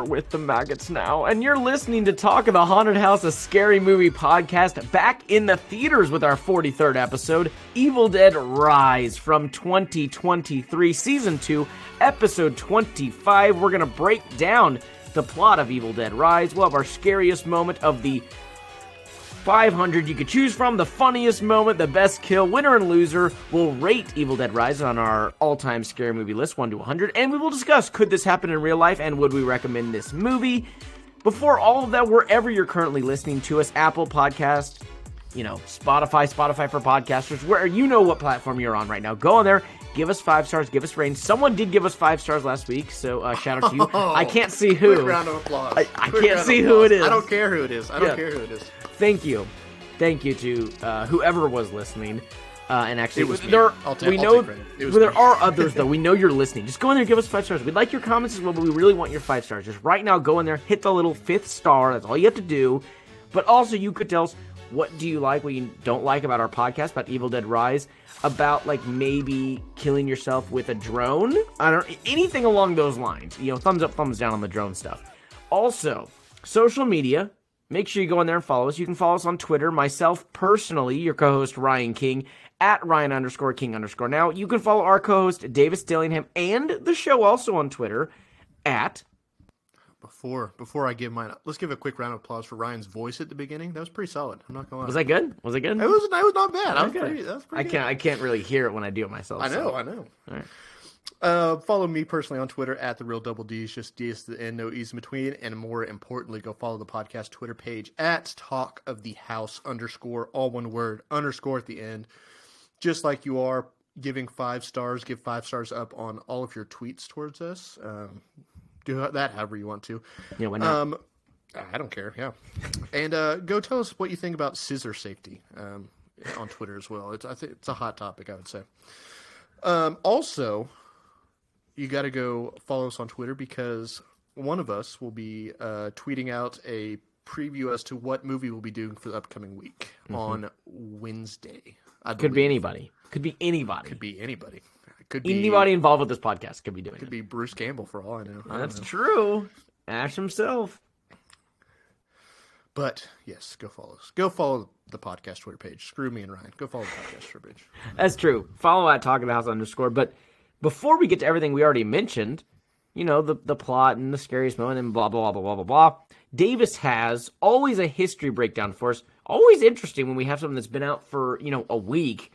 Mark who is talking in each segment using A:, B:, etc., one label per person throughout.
A: are with the maggots now, and you're listening to Talk of the Haunted House, a scary movie podcast, back in the theaters with our 43rd episode, Evil Dead Rise from 2023, Season 2, Episode 25. We're going to break down the plot of Evil Dead Rise. We'll have our scariest moment of the 500 you could choose from, the funniest moment, the best kill, winner and loser. We'll rate Evil Dead Rise on our all-time scary movie list 1 to 100 and we will discuss could this happen in real life and would we recommend this movie. Before all of that, wherever you're currently listening to us, Apple Podcast, you know, Spotify, Spotify for podcasters, where you know what platform you're on right now. Go on there, give us five stars, give us ratings. Someone did give us five stars last week, so uh, shout out to you. I can't see who.
B: Quick round of applause.
A: I- I can't see who it is.
B: I don't care who it is. I don't
A: Yeah.
B: care who it is.
A: Thank you, thank you to uh, whoever was listening. Uh, and actually,
B: It was me.
A: there.
B: I'll ta-
A: we
B: I'll
A: know.
B: It was
A: well, there are others though. We know you're listening. Just go in there, and give us five stars. We'd like your comments as well, but we really want your five stars. Just right now, go in there, hit the little fifth star. That's all you have to do. But also, you could tell us what do you like, what you don't like about our podcast about Evil Dead Rise, about like maybe killing yourself with a drone. I don't anything along those lines. You know, thumbs up, thumbs down on the drone stuff. Also, social media. Make sure you go in there and follow us. You can follow us on Twitter. Myself personally, your co-host Ryan King at Ryan underscore King underscore. Now you can follow our co-host Davis Dillingham and the show also on Twitter at
B: Before before I give mine, let's give a quick round of applause for Ryan's voice at the beginning. That was pretty solid. I'm not gonna lie.
A: Was that good? Was it good?
B: It was. It was not bad. That was
A: Okay.
B: pretty. That was
A: I can't. I can't really hear it when I do it myself.
B: I know.
A: so-
B: I know.
A: Alright.
B: Uh, follow me personally on Twitter at the real double D's, just D's the end, no E's in between. And more importantly, go follow the podcast Twitter page at Talk of the House underscore all one word underscore at the end. Just like you are giving five stars, give five stars up on all of your tweets towards us. Um, do that however you want to.
A: Yeah, why not?
B: Um, I don't care. Yeah, and uh, go tell us what you think about scissor safety um, on Twitter as well. It's I think it's a hot topic. I would say. Um, also, you got to go follow us on Twitter because one of us will be uh, tweeting out a preview as to what movie we'll be doing for the upcoming week on Wednesday. I
A: Mm-hmm. Could be anybody. Could be anybody.
B: Could be anybody. Could be
A: anybody involved with this podcast could be doing it
B: Could
A: it.
B: be Bruce Campbell for all I know. I
A: That's
B: know.
A: true. Ash himself.
B: But yes, go follow us. Go follow the podcast Twitter page. Screw me and Ryan. Go follow the podcast Twitter page.
A: That's true. Follow at Talk of the House underscore. But before we get to everything we already mentioned, you know, the the plot and the scariest moment and blah blah blah blah blah blah. Davis has always a history breakdown for us. Always interesting when we have something that's been out for you know a week.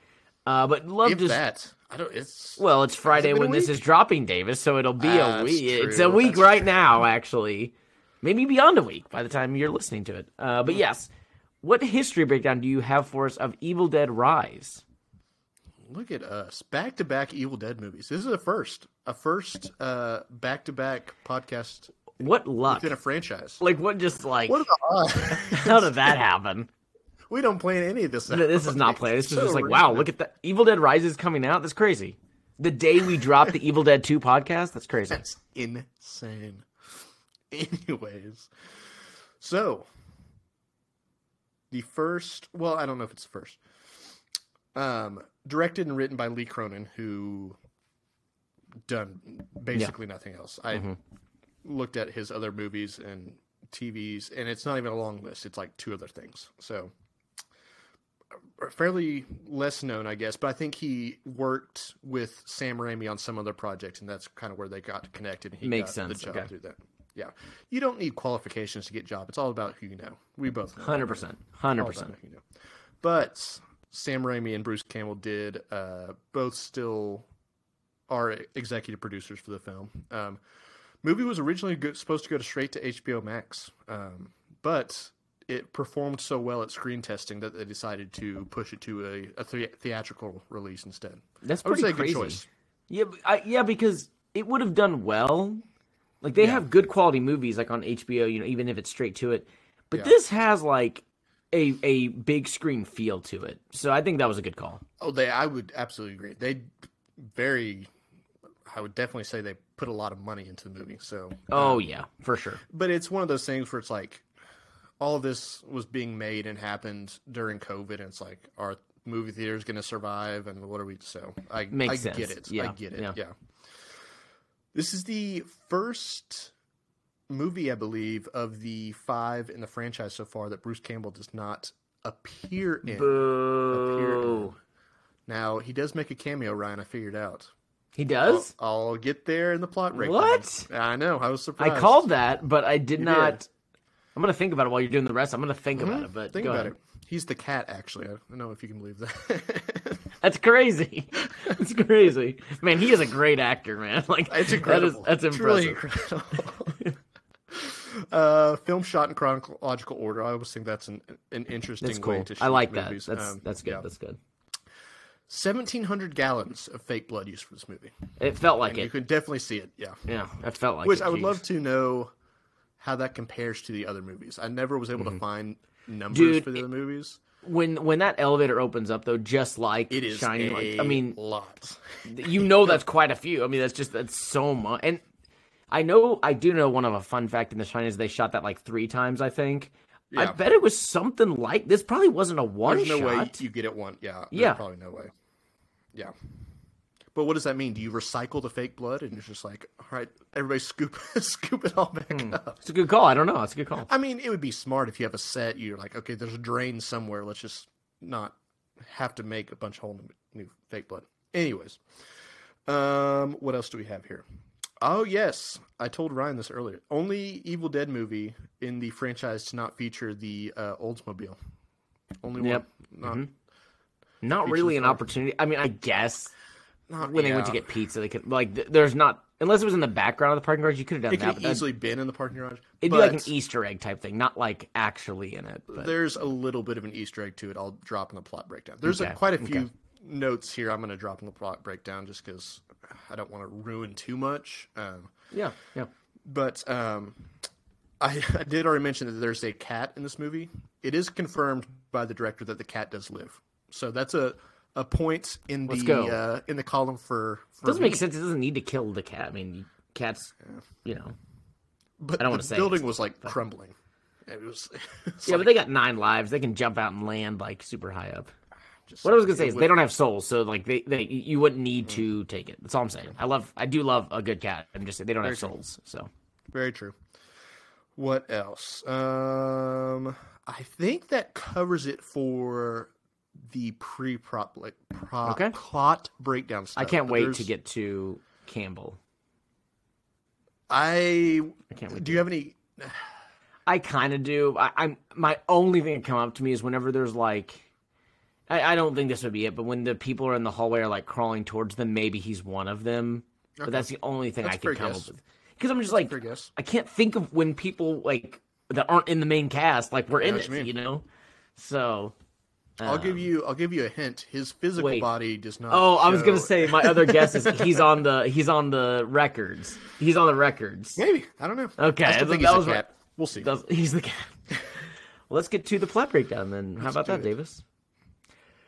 A: Uh, but love
B: If
A: to.
B: that, I don't. It's
A: Well, it's Friday
B: a
A: when this is dropping, Davis. So it'll be
B: Ah,
A: a week. It's a week
B: That's
A: right now, actually. Maybe beyond a week by the time you're listening to it. Uh,
B: Hmm.
A: but yes, what history breakdown do you have for us of Evil Dead Rise?
B: Look at us back to back Evil Dead movies. This is a first, a first uh back to back podcast
A: What luck!
B: within a franchise.
A: Like what? Just like
B: What are the odds?
A: how did that happen?
B: we don't plan any of this.
A: this is not planned. This is
B: So
A: just like wow. Look at that! Evil Dead Rises coming out. That's crazy. The day we dropped the Evil Dead Two podcast. That's crazy.
B: That's insane. Anyways, so the first, well, I don't know if it's the first. Um, directed and written by Lee Cronin, who done basically nothing else. I
A: Mm-hmm.
B: looked at his other movies and TVs, and it's not even a long list. It's like two other things. So uh, fairly less known, I guess. But I think he worked with Sam Raimi on some other project, and that's kind of where they got connected. And he
A: Makes
B: got
A: sense,
B: The job
A: okay.
B: through that. Yeah, you don't need qualifications to get a job. It's all about who you know. We both
A: Hundred percent. hundred percent.
B: you know. But Sam Raimi and Bruce Campbell did uh, both still are executive producers for the film. Um, movie was originally go- supposed to go to straight to HBO Max, um, but it performed so well at screen testing that they decided to push it to a, a the- theatrical release instead.
A: That's
B: I would
A: pretty
B: say
A: crazy.
B: good choice.
A: Yeah, I, yeah, because it would have done well. Like they have good quality movies, like on HBO. You know, even if it's straight to it. But
B: Yeah.
A: this has like a a big screen feel to it. So I think that was a good call.
B: Oh, they. I would absolutely agree. They very. I would definitely say they put a lot of money into the movie. So
A: Oh um, yeah, for sure.
B: but it's one of those things where it's like all of this was being made and happened during COVID, and it's like, our movie theaters going to survive? And what are we? So I,
A: Makes
B: I
A: sense.
B: get it.
A: Yeah,
B: I get it.
A: yeah.
B: Yeah. This is the first movie, I believe, of the five in the franchise so far that Bruce Campbell does not appear in.
A: Boo.
B: Now he does make a cameo, Ryan. I figured out.
A: He does.
B: I'll, I'll get there in the plot breakdown.
A: What?
B: I know. I was surprised.
A: I called that, but I did
B: You
A: not.
B: did.
A: I'm gonna think about it while you're doing the rest. I'm gonna think mm-hmm. about it, but
B: Think
A: go
B: about
A: ahead.
B: it. He's the cat, actually. I don't know if you can believe that.
A: That's crazy. That's crazy, man. He is a great actor, man. Like
B: It's incredible.
A: is that's
B: It's really
A: impressive.
B: incredible. uh, film shot in chronological order. I always think that's an an interesting
A: That's
B: way
A: cool.
B: to shoot
A: I like that. That's
B: Um,
A: that's good.
B: yeah.
A: That's good.
B: 1,700 gallons of fake blood used for this movie.
A: It felt like
B: And you
A: it.
B: can definitely see it. Yeah.
A: Yeah, it felt like
B: Which
A: it.
B: I would love to know how that compares to the other movies. I never was able to find numbers
A: Mm-hmm. Dude,
B: for the other movies.
A: when when that elevator opens up though, just like
B: It is
A: shining.
B: a
A: Like, I mean,
B: lot.
A: you know that's quite a few. I mean, that's just that's so much. And I know I do know one of a fun fact in The Shining is they shot that like three times. I think. I bet it was something like this. Probably wasn't a one
B: There's no way
A: shot.
B: you get it one. Yeah.
A: Yeah.
B: Probably no way. Yeah. But what does that mean? Do you recycle the fake blood and it's just like, all right, everybody scoop scoop it all back
A: Hmm.
B: up?
A: It's a good call. I don't know. It's a good call.
B: I mean, it would be smart if you have a set. You're like, okay, there's a drain somewhere. Let's just not have to make a bunch of whole new fake blood. Anyways, um, what else do we have here? Oh yes, I told Ryan this earlier. Only Evil Dead movie in the franchise to not feature the uh, Oldsmobile. Only
A: Yep.
B: one. Not,
A: Not really an opportunity. I mean, I guess
B: not
A: when they went to get pizza, they could like. th- There's not unless it was in the background of the parking garage. You could have done
B: It
A: that.
B: could
A: but
B: have
A: that-
B: easily been in the parking garage.
A: It'd be like an Easter egg type thing, not like actually in it. But
B: There's a little bit of an Easter egg to it. I'll drop in the plot breakdown. There's
A: Okay,
B: a, quite a few
A: okay.
B: notes here. I'm going to drop in the plot breakdown just because I don't want to ruin too much. Um,
A: yeah, yeah.
B: but um, I, I did already mention that there's a cat in this movie. It is confirmed by the director that the cat does live. So that's a a point in
A: Let's
B: the uh, in the column for. for
A: doesn't
B: me.
A: make sense. It doesn't need to kill the cat. I mean, cats, you know.
B: But
A: I don't
B: the
A: wanna say
B: building was like crumbling. It was.
A: Yeah,
B: like
A: but they got nine lives. They can jump out and land like super high up.
B: Just-
A: What I was gonna say is
B: would-
A: they don't have souls, so like they, they you wouldn't need to take it. That's all I'm saying. I love I do love a good cat. I'm just saying they don't have souls, so
B: Very true. What else? Um, I think that covers it for the pre-prop like pro-
A: Okay.
B: plot breakdown stuff.
A: I can't wait
B: there's-
A: to get to Campbell.
B: I
A: I can't wait.
B: do you have any?
A: I kind of do. I, I'm my only thing that come up to me is whenever there's like, I, I don't think this would be it, but when the people are in the hallway are like crawling towards them, maybe he's one of them. But that's the only thing
B: That's
A: I can come
B: guess.
A: up with because I'm just like. I can't think of when people like that aren't in the main cast like we're in it,
B: you
A: you know. So
B: I'll give you. I'll give you a hint. His physical
A: Um, wait.
B: body does not.
A: Oh, I was gonna say my other guess is he's on the he's on the records. He's on the records.
B: maybe. I don't know.
A: Okay,
B: I still
A: that was right.
B: We'll see.
A: He's the cat. let's get to the plot breakdown then. How about that,
B: it.
A: Davis?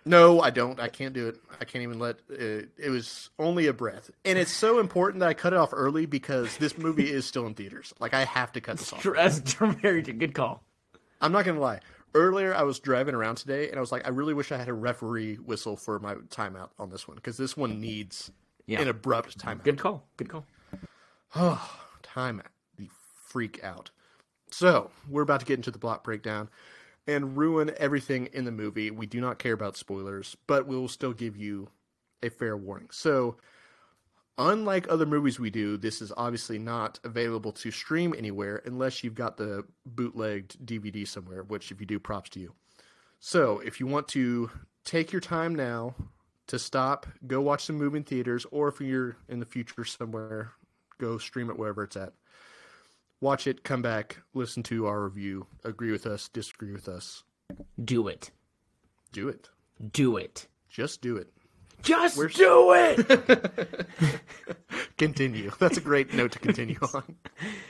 B: No, I don't. I can't do it. I can't even let. It, it was only a breath, and it's so important that I cut it off early because this movie is still in theaters. Like I have to cut this off.
A: That's very good call.
B: I'm not gonna lie. Earlier, I was driving around today, and I was like, I really wish I had a referee whistle for my timeout on this one because this one needs
A: Yeah.
B: an abrupt timeout.
A: Good call. Good call.
B: Oh, timeout. The freak out. So we're about to get into the block breakdown and ruin everything in the movie. We do not care about spoilers, but we will still give you a fair warning. So, unlike other movies we do, this is obviously not available to stream anywhere unless you've got the bootlegged DVD somewhere, which, if you do, props to you. So, if you want to take your time now to stop, go watch some movie in theaters, or if you're in the future somewhere, go stream it wherever it's at. Watch it, come back, listen to our review, agree with us, disagree with us.
A: Do it.
B: Do it.
A: Do it.
B: Just do it.
A: Just do it.
B: Continue. That's a great note to continue on.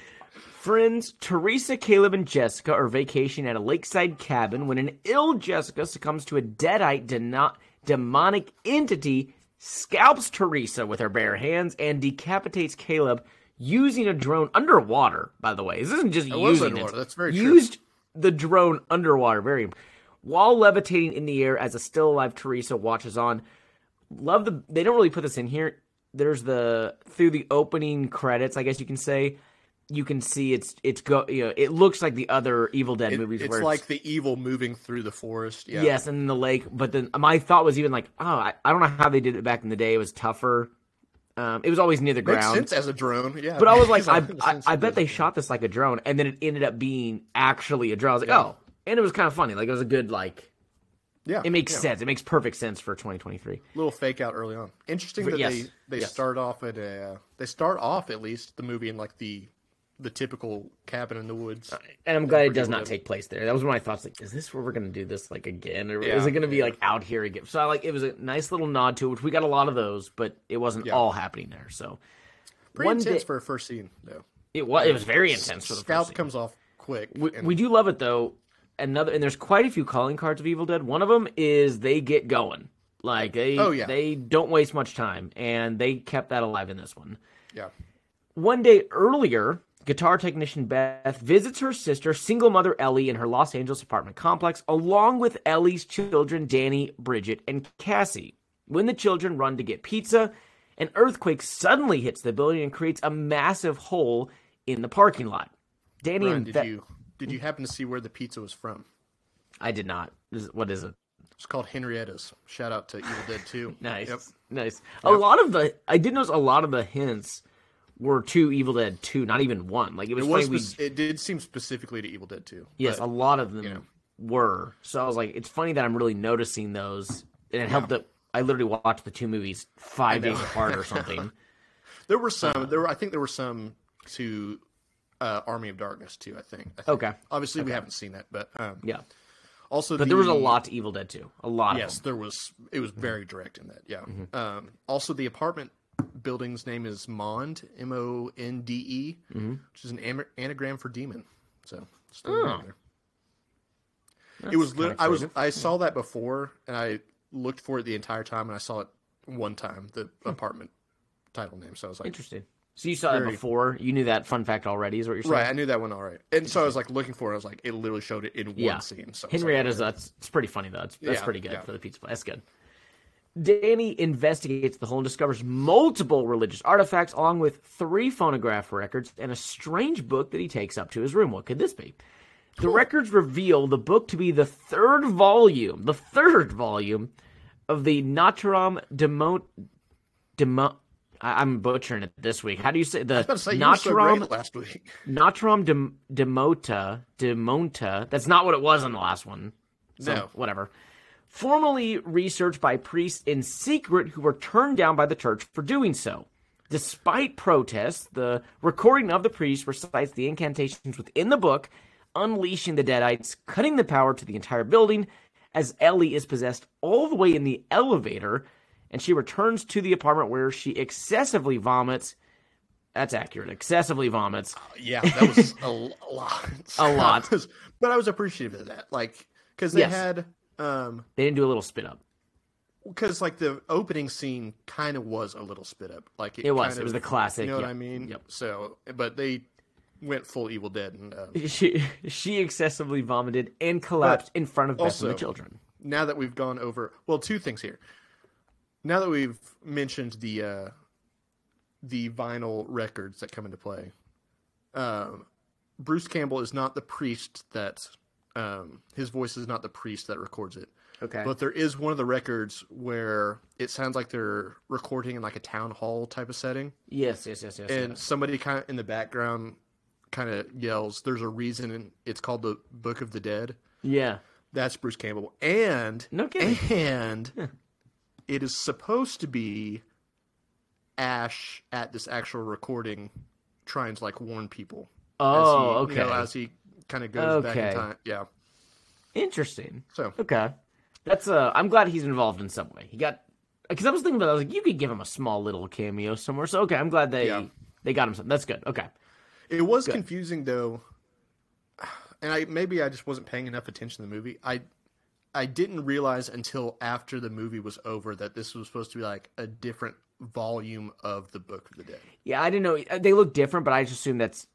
A: Friends, Teresa, Caleb, and Jessica are vacationing at a lakeside cabin when an ill Jessica succumbs to a deadite deno- demonic entity, scalps Teresa with her bare hands, and decapitates Caleb using a drone underwater. By the way, this isn't just
B: was
A: using
B: underwater.
A: it.
B: That's very true.
A: used the drone underwater. Very while levitating in the air as a still alive Teresa watches on. Love the. They don't really put this in here. There's the through the opening credits, I guess you can say you can see it's it's go you know it looks like the other Evil Dead
B: It-
A: movies
B: it's
A: where
B: like the evil moving through the forest. Yeah.
A: yes, and then the lake. But then my thought was even like, oh, I, I don't know how they did it back in the day. It was tougher. Um, it was always near the
B: Makes
A: ground.
B: sense as a drone. Yeah.
A: But I was like,
B: Makes
A: I,
B: a lot of
A: I, I bet they shot this like a drone, and then it ended up being actually a drone. I was like, oh, and it was kind of funny. Like it was a good like.
B: Yeah.
A: It makes
B: yeah.
A: sense. It makes perfect sense for 2023.
B: little fake out early on. Interesting that
A: Yes,
B: they they
A: yes.
B: start off at a they start off at least the movie in like the the typical cabin in the woods.
A: And I'm glad it does not take place there. That was one of my thoughts. Like, is this where we're gonna do this like again, or
B: Yeah,
A: is it gonna be
B: yeah.
A: like out here again? So I like it was a nice little nod to it, which we got a lot of those, but it wasn't
B: Yeah.
A: all happening there. So
B: Pretty
A: one
B: intense
A: day-
B: for a first scene though.
A: it was it was very intense for the
B: Scalp
A: first scene.
B: comes off quick.
A: We,
B: and-
A: we do love it though. Another and there's quite a few calling cards of Evil Dead. One of them is they get going. Like they
B: Oh, yeah.
A: they don't waste much time, and they kept that alive in this one.
B: yeah.
A: One day earlier, guitar technician Beth visits her sister, single mother Ellie, in her Los Angeles apartment complex, along with Ellie's children, Danny, Bridget, and Cassie. When the children run to get pizza, an earthquake suddenly hits the building and creates a massive hole in the parking lot. Danny
B: Ryan,
A: and
B: did
A: Beth-
B: you did you happen to see where the pizza was from?
A: I did not. What is it?
B: It's called Henrietta's. Shout out to Evil Dead 2.
A: Nice,
B: Yep.
A: nice. A lot of the I did notice a lot of the hints were to Evil Dead Two, not even one. Like it was,
B: It was
A: funny. we-
B: it did seem specifically to Evil Dead 2.
A: Yes,
B: but-
A: a lot of them
B: know.
A: were. So I was like, it's funny that I'm really noticing those, and it helped that I literally watched the two movies five days apart or something.
B: There were some. There were. I think there were some to uh, Army of Darkness too. I think. I think.
A: Okay.
B: Obviously, we haven't seen that, but um,
A: Yeah,
B: also,
A: but there was a lot to Evil Dead Two. A lot
B: Yes,
A: of them.
B: there was. It was very direct in that. Yeah.
A: Mm-hmm.
B: Um, also, the apartment building's name is Mond, M O N D E,
A: Mm-hmm.
B: which is an am- anagram for demon. So,
A: Oh.
B: it was.
A: kinda
B: I was. I saw that before, and I looked for it the entire time, and I saw it one time. The apartment title name. So I was like,
A: Interesting. So you saw that before. You knew that fun fact already. Is what you're saying?
B: Right, I knew that one right. And so I was like looking for it. I was like, it literally showed it in one
A: Yeah.
B: scene. So was like,
A: Henrietta's that's it's pretty funny though. That's, that's
B: Yeah,
A: pretty good
B: yeah.
A: for the pizza place. That's good. Danny investigates the hole and discovers multiple religious artifacts, along with three phonograph records and a strange book that he takes up to his room. What could this be? The records reveal the book to be the third volume, the third volume of the Natram Demo, Demo. I- I'm butchering it this week. How do you say the
B: I was about to say, you were so
A: Natram
B: last week.
A: Natram de, Demota, Demonta. That's not what it was in the last one. So,
B: No.
A: Whatever. Formerly researched by priests in secret who were turned down by the church for doing so. Despite protests, the recording of the priest recites the incantations within the book, unleashing the Deadites, cutting the power to the entire building, as Ellie is possessed all the way in the elevator, and she returns to the apartment where she excessively vomits. That's accurate. Excessively vomits.
B: Uh, yeah, that was a lot.
A: A lot.
B: But I was appreciative of that. Like, because they
A: Yes.
B: had, um,
A: They didn't do a little spit up.
B: because like the opening scene kind of was a little spit up. Like
A: It was.
B: kind
A: It was the classic,
B: You know what I mean?
A: yep.
B: So, but they went full Evil Dead, and uh,
A: She she excessively vomited and collapsed in front of Beth and the children.
B: now that we've gone over, well, two things here. Now that we've mentioned the uh, the vinyl records that come into play, um, Bruce Campbell is not the priest that um, his voice is not the priest that records it.
A: Okay.
B: But there is one of the records where it sounds like they're recording in like a town hall type of setting,
A: yes, yes, yes, yes.
B: and
A: yes.
B: somebody kind of in the background kind of yells, "There's a reason and it's called the Book of the Dead."
A: Yeah.
B: That's Bruce Campbell, and
A: No kidding.
B: and it is supposed to be Ash at this actual recording, trying to like warn people.
A: Oh,
B: as he, you know,
A: okay.
B: as he kind of goes back in time. Yeah.
A: Interesting.
B: So
A: Okay. That's uh I'm glad he's involved in some way. He got because I was thinking about it, I was like, you could give him a small little cameo somewhere. So okay, I'm glad they
B: Yeah.
A: they got him something. That's good. Okay.
B: it was confusing though, and I maybe I just wasn't paying enough attention to the movie. I I didn't realize until after the movie was over that this was supposed to be like a different volume of the Book of the Dead.
A: Yeah, I didn't know they look different, but I just assume that's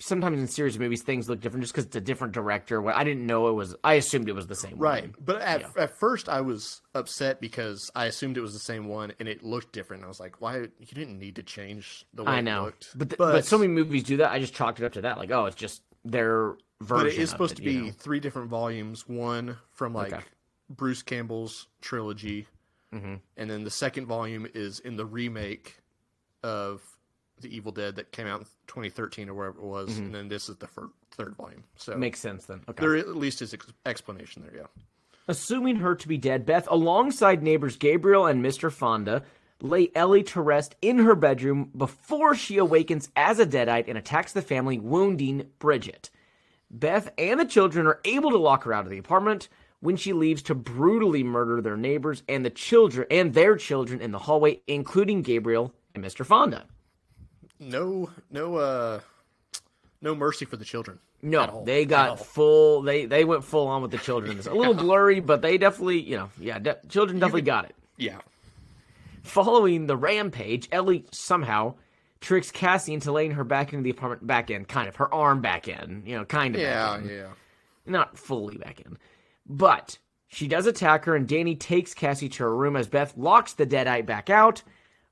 A: sometimes in series movies things look different just because it's a different director. I didn't know it was. I assumed it was the same.
B: Right,
A: one.
B: but at, at first I was upset because I assumed it was the same one and it looked different. I was like, "Why you didn't need to change the way
A: I
B: it
A: know,
B: looked?"
A: but, th- but so many movies do that. I just chalked it up to that. Like, oh, it's just their version.
B: but it is supposed
A: it,
B: to
A: you
B: be
A: know?
B: three different volumes. One from like
A: Okay.
B: Bruce Campbell's trilogy,
A: Mm-hmm.
B: and then the second volume is in the remake of the Evil Dead that came out in 2013 or wherever it was,
A: Mm-hmm.
B: and then this is the fir- third volume. So
A: makes sense then. Okay.
B: there at least is ex- explanation there. Yeah.
A: Assuming her to be dead, Beth, alongside neighbors Gabriel and Mr. Fonda, lay Ellie to rest in her bedroom before she awakens as a deadite and attacks the family, wounding Bridget. Beth and the children are able to lock her out of the apartment when she leaves to brutally murder their neighbors and the children and their children in the hallway, including Gabriel and Mr. Fonda.
B: No, no, uh, no mercy for the children.
A: No, they got full. They they went full on with the children. It's a little blurry, but they definitely, you know, yeah, de- children definitely got it.
B: Yeah.
A: Following the rampage, Ellie somehow tricks Cassie into laying her back into the apartment back in, kind of her arm back in, you know, kind of
B: Yeah,
A: back in.
B: yeah.
A: not fully back in. But she does attack her, and Danny takes Cassie to her room as Beth locks the deadite back out.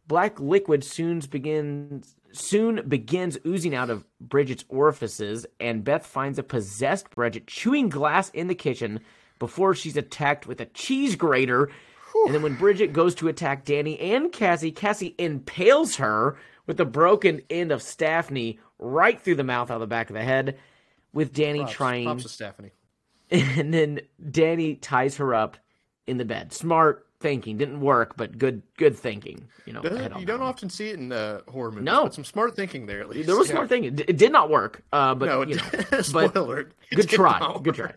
A: Black liquid soon begins soon begins oozing out of Bridget's orifices, and Beth finds a possessed Bridget chewing glass in the kitchen before she's attacked with a cheese grater. And then when Bridget goes to attack Danny and Cassie, Cassie impales her with the broken end of Staffney right through the mouth out of the back of the head. With Danny
B: Props,
A: trying
B: props to Stephanie.
A: and then Danny ties her up in the bed. Smart thinking didn't work, but good good thinking. You know,
B: Doesn't-
A: ahead on
B: you don't often see it in uh, horror movies.
A: No.
B: but some smart thinking there at least.
A: There was
B: Yeah.
A: smart thinking. It, did not work, uh, but
B: No,
A: you
B: it,
A: know, but
B: spoiler. alert, it
A: good try. Good try.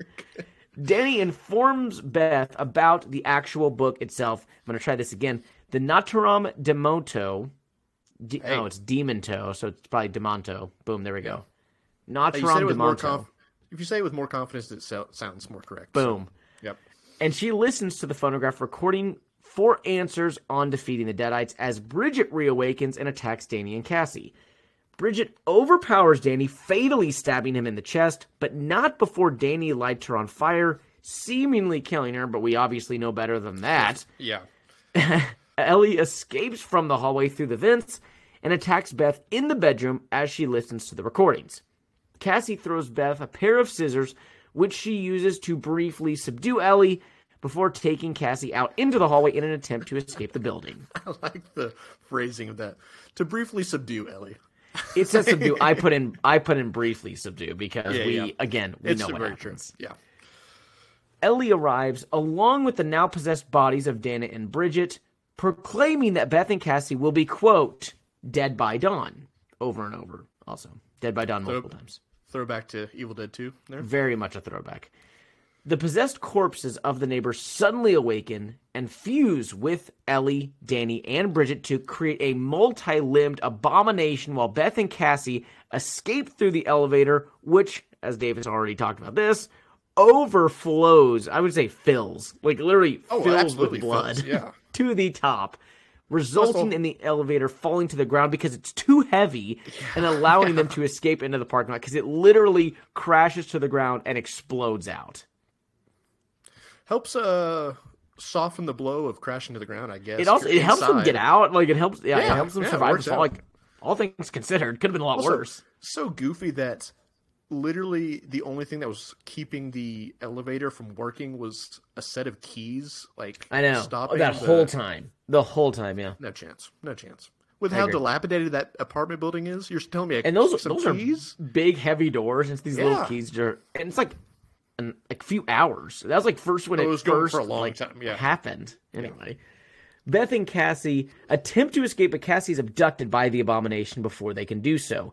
A: Danny informs Beth about the actual book itself. I'm going to try this again. The Naturam Demonto. De-
B: Hey.
A: Oh, it's Demonto, so it's probably Demonto. Boom, there we go.
B: You said
A: Naturam
B: it with more
A: Demonto.
B: conf- if you say it with more confidence, it so- sounds more correct.
A: Boom.
B: Yep.
A: And she listens to the phonograph recording for answers on defeating the Deadites as Bridget reawakens and attacks Danny and Cassie. Bridget overpowers Danny, fatally stabbing him in the chest, but not before Danny lights her on fire, seemingly killing her, but we obviously know better than that.
B: Yeah.
A: Ellie escapes from the hallway through the vents and attacks Beth in the bedroom as she listens to the recordings. Cassie throws Beth a pair of scissors, which she uses to briefly subdue Ellie before taking Cassie out into the hallway in an attempt to escape the building.
B: I like the phrasing of that. To briefly subdue Ellie.
A: It says subdue. I put in I put in briefly subdue because
B: Yeah,
A: we
B: yeah.
A: again we
B: It's
A: know what happens.
B: true. Yeah.
A: Ellie arrives along with the now possessed bodies of Dana and Bridget, proclaiming that Beth and Cassie will be, quote, dead by dawn. Over and over, also. Dead by dawn multiple times.
B: Throwback to Evil Dead 2 there.
A: Very much a throwback. The possessed corpses of the neighbors suddenly awaken and fuse with Ellie, Danny, and Bridget to create a multi limbed abomination while Beth and Cassie escape through the elevator, which, as David's already talked about this, overflows. I would say fills, like literally
B: Oh,
A: fills with blood
B: fills, yeah.
A: to the top, resulting
B: Also-
A: in the elevator falling to the ground because it's too heavy and allowing them to escape into the parking lot because it literally crashes to the ground and explodes out.
B: Helps uh soften the blow of crashing to the ground, I guess.
A: It also it helps them get out. Like it helps, yeah, it helps them
B: yeah,
A: survive.
B: works
A: the fall.
B: out.
A: Like all things considered, could have been a lot
B: Also,
A: worse.
B: So goofy that literally the only thing that was keeping the elevator from working was a set of keys. Like
A: I know
B: stopping
A: that
B: the-
A: whole time, the whole time, yeah.
B: No chance. No chance. With
A: I
B: how
A: agree.
B: dilapidated that apartment building is, you're telling me
A: And those
B: some
A: those are
B: keys?
A: big, heavy doors. And it's these little keys, are, and it's like an, like a few hours. That was like first when
B: Oh,
A: it,
B: it was
A: first
B: for a long
A: like,
B: time, yeah.
A: happened. Anyway, Beth and Cassie attempt to escape, but Cassie is abducted by the abomination before they can do so.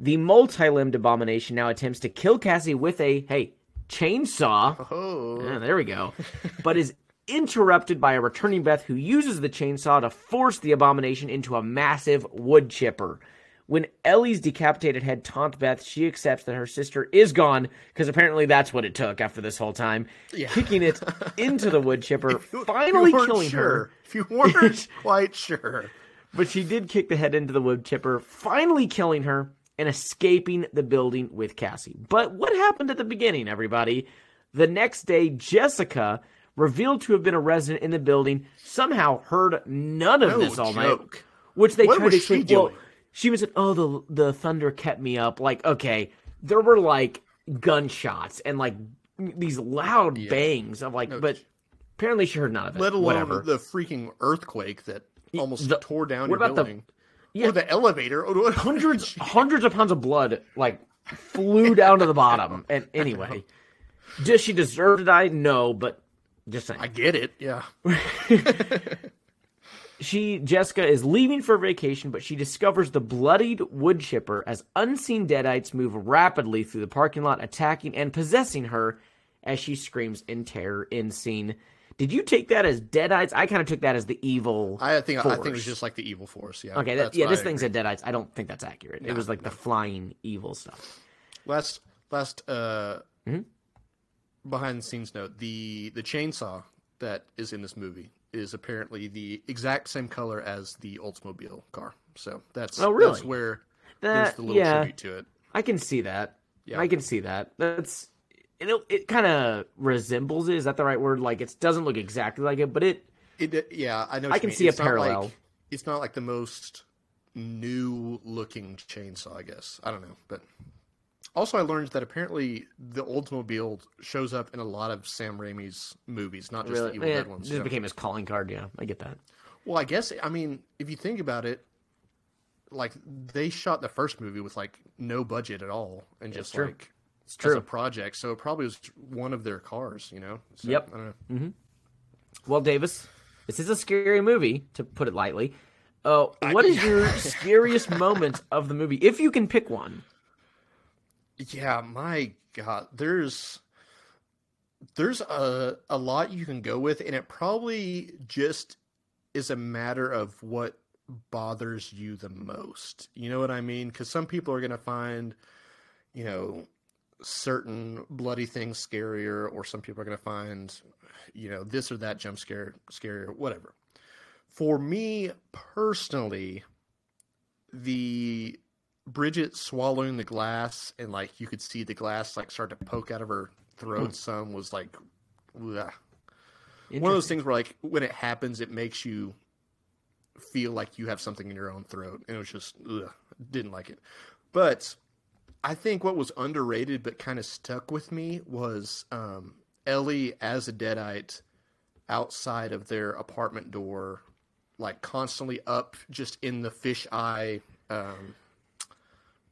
A: The multi-limbed abomination now attempts to kill Cassie with a hey chainsaw.
B: Oh,
A: Yeah, there we go. but is interrupted by a returning Beth who uses the chainsaw to force the abomination into a massive wood chipper. When Ellie's decapitated head taunt Beth, she accepts that her sister is gone because apparently that's what it took after this whole time. Kicking it into the wood chipper, finally
B: you weren't
A: killing
B: sure.
A: her.
B: If you weren't quite sure,
A: But she did kick the head into the wood chipper, finally killing her. And escaping the building with Cassie. But what happened at the beginning, everybody? The next day, Jessica, revealed to have been a resident in the building, somehow heard none of
B: No
A: this all night.
B: joke.
A: Which they
B: What
A: tried to
B: she
A: explain. Well, she was like, "Oh, the the thunder kept me up." Like, okay, there were like gunshots and like these loud bangs of like, but apparently she heard none of it.
B: Let alone
A: Whatever.
B: the freaking earthquake that almost
A: the-
B: tore down
A: what
B: your
A: about the-
B: building.
A: Yeah.
B: Or the elevator. Or what-
A: hundreds hundreds of pounds of blood like flew down to the bottom. And anyway, does she deserve to die? No, but just saying.
B: I get it. Yeah.
A: she Jessica is leaving for vacation, but she discovers the bloodied wood chipper as unseen deadites move rapidly through the parking lot, attacking and possessing her as she screams in terror in scene. Did you take that as deadites? I kind of took that as the evil.
B: I think I think it was just like the evil force. Yeah.
A: okay. That, yeah, this
B: I
A: thing
B: agree.
A: said deadites. I don't think that's accurate. it was like the flying evil stuff.
B: Last last uh
A: Mm-hmm.
B: behind the scenes note, the the chainsaw that is in this movie is apparently the exact same color as the Oldsmobile car. So that's
A: Oh, really?
B: that's where
A: That-
B: there's the little
A: yeah.
B: tribute to it.
A: I can see that.
B: Yeah.
A: I can see that. That's it. It kind of resembles it. Is that the right word? Like it doesn't look exactly like it, but it.
B: It yeah, I know.
A: I can
B: mean.
A: see a
B: It's like-
A: parallel.
B: it's not like the most new looking chainsaw, I guess. I don't know, but also I learned that apparently the Oldsmobile shows up in a lot of Sam Raimi's movies, not just
A: Really,
B: the Evil
A: yeah,
B: Dead eh, ones.
A: just
B: yeah.
A: became his calling card. Yeah, I get that.
B: Well, I guess I mean if you think about it, like they shot the first movie with like no budget at all and just
A: true.
B: like
A: It's
B: as a
A: true.
B: project, so it probably was one of their cars, you know. So,
A: Yep.
B: I don't know. Mm-hmm.
A: Well, Davis, this is a scary movie, to put it lightly. Uh, what is your scariest moment of the movie, if you can pick one?
B: Yeah, my God, there's there's a a lot you can go with, and it probably just is a matter of what bothers you the most. You know what I mean? Because some people are gonna find, you know, certain bloody things scarier, or some people are gonna find, you know, this or that jump scare scarier, whatever. For me personally, the Bridget swallowing the glass and like you could see the glass like start to poke out of her throat hmm. some was like one of those things where like when it happens it makes you feel like you have something in your own throat and it was just ugh, didn't like it. But i think what was underrated but kind of stuck with me was um, ellie as a deadite outside of their apartment door like constantly up just in the fish eye um,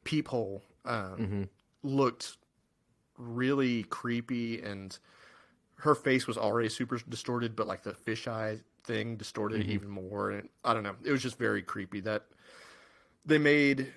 B: peephole um, looked really creepy and her face was already super distorted but like the fisheye thing distorted it even more and i don't know it was just very creepy that they made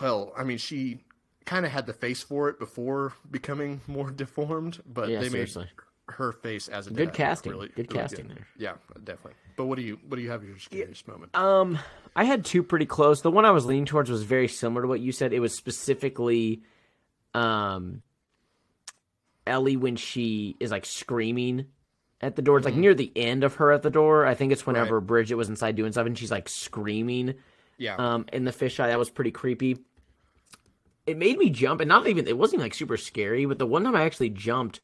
B: well i mean she kind of had the face for it before becoming more deformed but
A: Yeah,
B: they
A: seriously.
B: made her face as a
A: Good
B: dad
A: casting.
B: really,
A: Good
B: really
A: casting there.
B: yeah definitely but what do you what do you have your scariest moment
A: Um, I had two pretty close. The one I was leaning towards was very similar to what you said. It was specifically, um, Ellie when she is like screaming at the door. It's like near the end of her at the door. I think it's whenever
B: Right.
A: Bridget was inside doing something. She's like screaming.
B: Yeah
A: um, in the fisheye. That was pretty creepy. It made me jump, and not even it wasn't like super scary, but the one time I actually jumped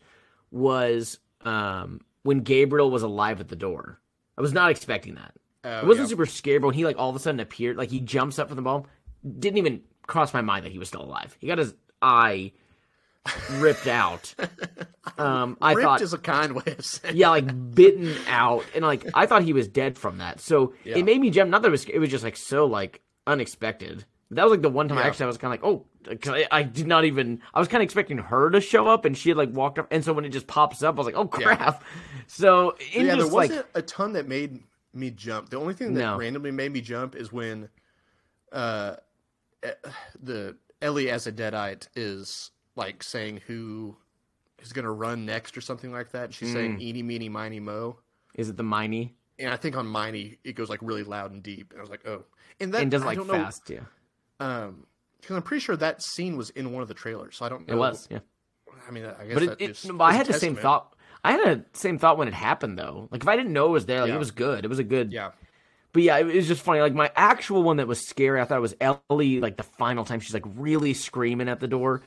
A: was um, when Gabriel was alive at the door. I was not expecting that.
B: Oh,
A: it wasn't
B: yeah.
A: super scary, but when he like all of a sudden appeared, like he jumps up from the ball, didn't even cross my mind that he was still alive. He got his eye ripped out. Um, I
B: ripped
A: thought
B: is a kind way of saying
A: yeah, like bitten out, and like I thought he was dead from that. So
B: Yeah.
A: it made me jump. Not that it was, it was just like so like unexpected. That was like the one time I actually I was kind of like, oh, I, I did not even. I was kind of expecting her to show up, and she had like walked up, and so when it just pops up, I was like, oh crap. So in
B: yeah, there
A: just like
B: wasn't a ton that made me jump. The only thing that
A: No.
B: randomly made me jump is when uh, eh, the Ellie as a deadite is like saying who is going to run next or something like that. She's
A: Mm.
B: saying eeny, meeny, miny, mo.
A: is it the Miney?
B: And I think on Miney it goes like really loud and deep. And I was like, oh, and that
A: And does
B: I
A: like fast, yeah.
B: um, because I'm pretty sure that scene was in one of the trailers. So I don't know.
A: It was, yeah.
B: I mean, I guess
A: But it,
B: that
A: it,
B: just
A: no, but I
B: a
A: had the same thought. I had the same thought when it happened though. Like if I didn't know it was there, like
B: Yeah.
A: it was good. It was a good.
B: Yeah,
A: But yeah, it was just funny. Like my actual one that was scary, I thought it was Ellie. Like the final time, she's like really screaming at the door.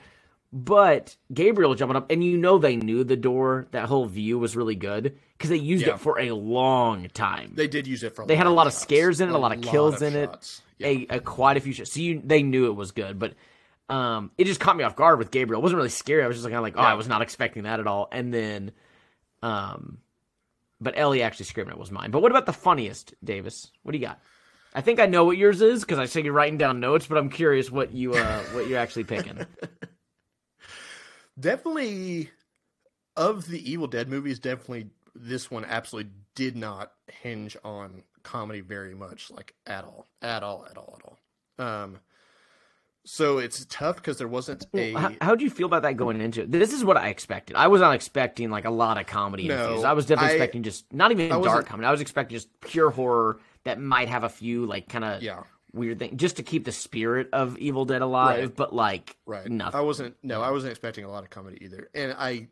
A: But Gabriel jumping up, and you know they knew the door. That whole view was really good because they used
B: Yeah.
A: it for a long time.
B: They did use it for. A long time.
A: They had a lot of
B: shots.
A: scares in it, a lot of kills in it.
B: Yeah.
A: a, a quite a few shots. So you, they knew it was good, but um, it just caught me off guard with Gabriel. It wasn't really scary. I was just like, kind of like, oh,
B: Yeah.
A: I was not expecting that at all. And then, um, but Ellie actually screaming it was mine. But what about the funniest, Davis? What do you got? I think I know what yours is because I see you're writing down notes, but I'm curious what you uh what you're actually picking.
B: definitely of the Evil Dead movies, definitely this one absolutely did not hinge on comedy very much, like at all, at all, at all, at all. Um, so it's tough because there wasn't a
A: How, how'd you feel about that going into it? This is what I expected. I was not expecting like a lot of comedy
B: No,
A: infused. I was definitely
B: I-
A: expecting just not even dark comedy. I was expecting just pure horror that might have a few like kind of
B: yeah,
A: weird thing just to keep the spirit of Evil Dead alive,
B: Right.
A: but like
B: right.
A: nothing.
B: I wasn't no, I wasn't expecting a lot of comedy either, and I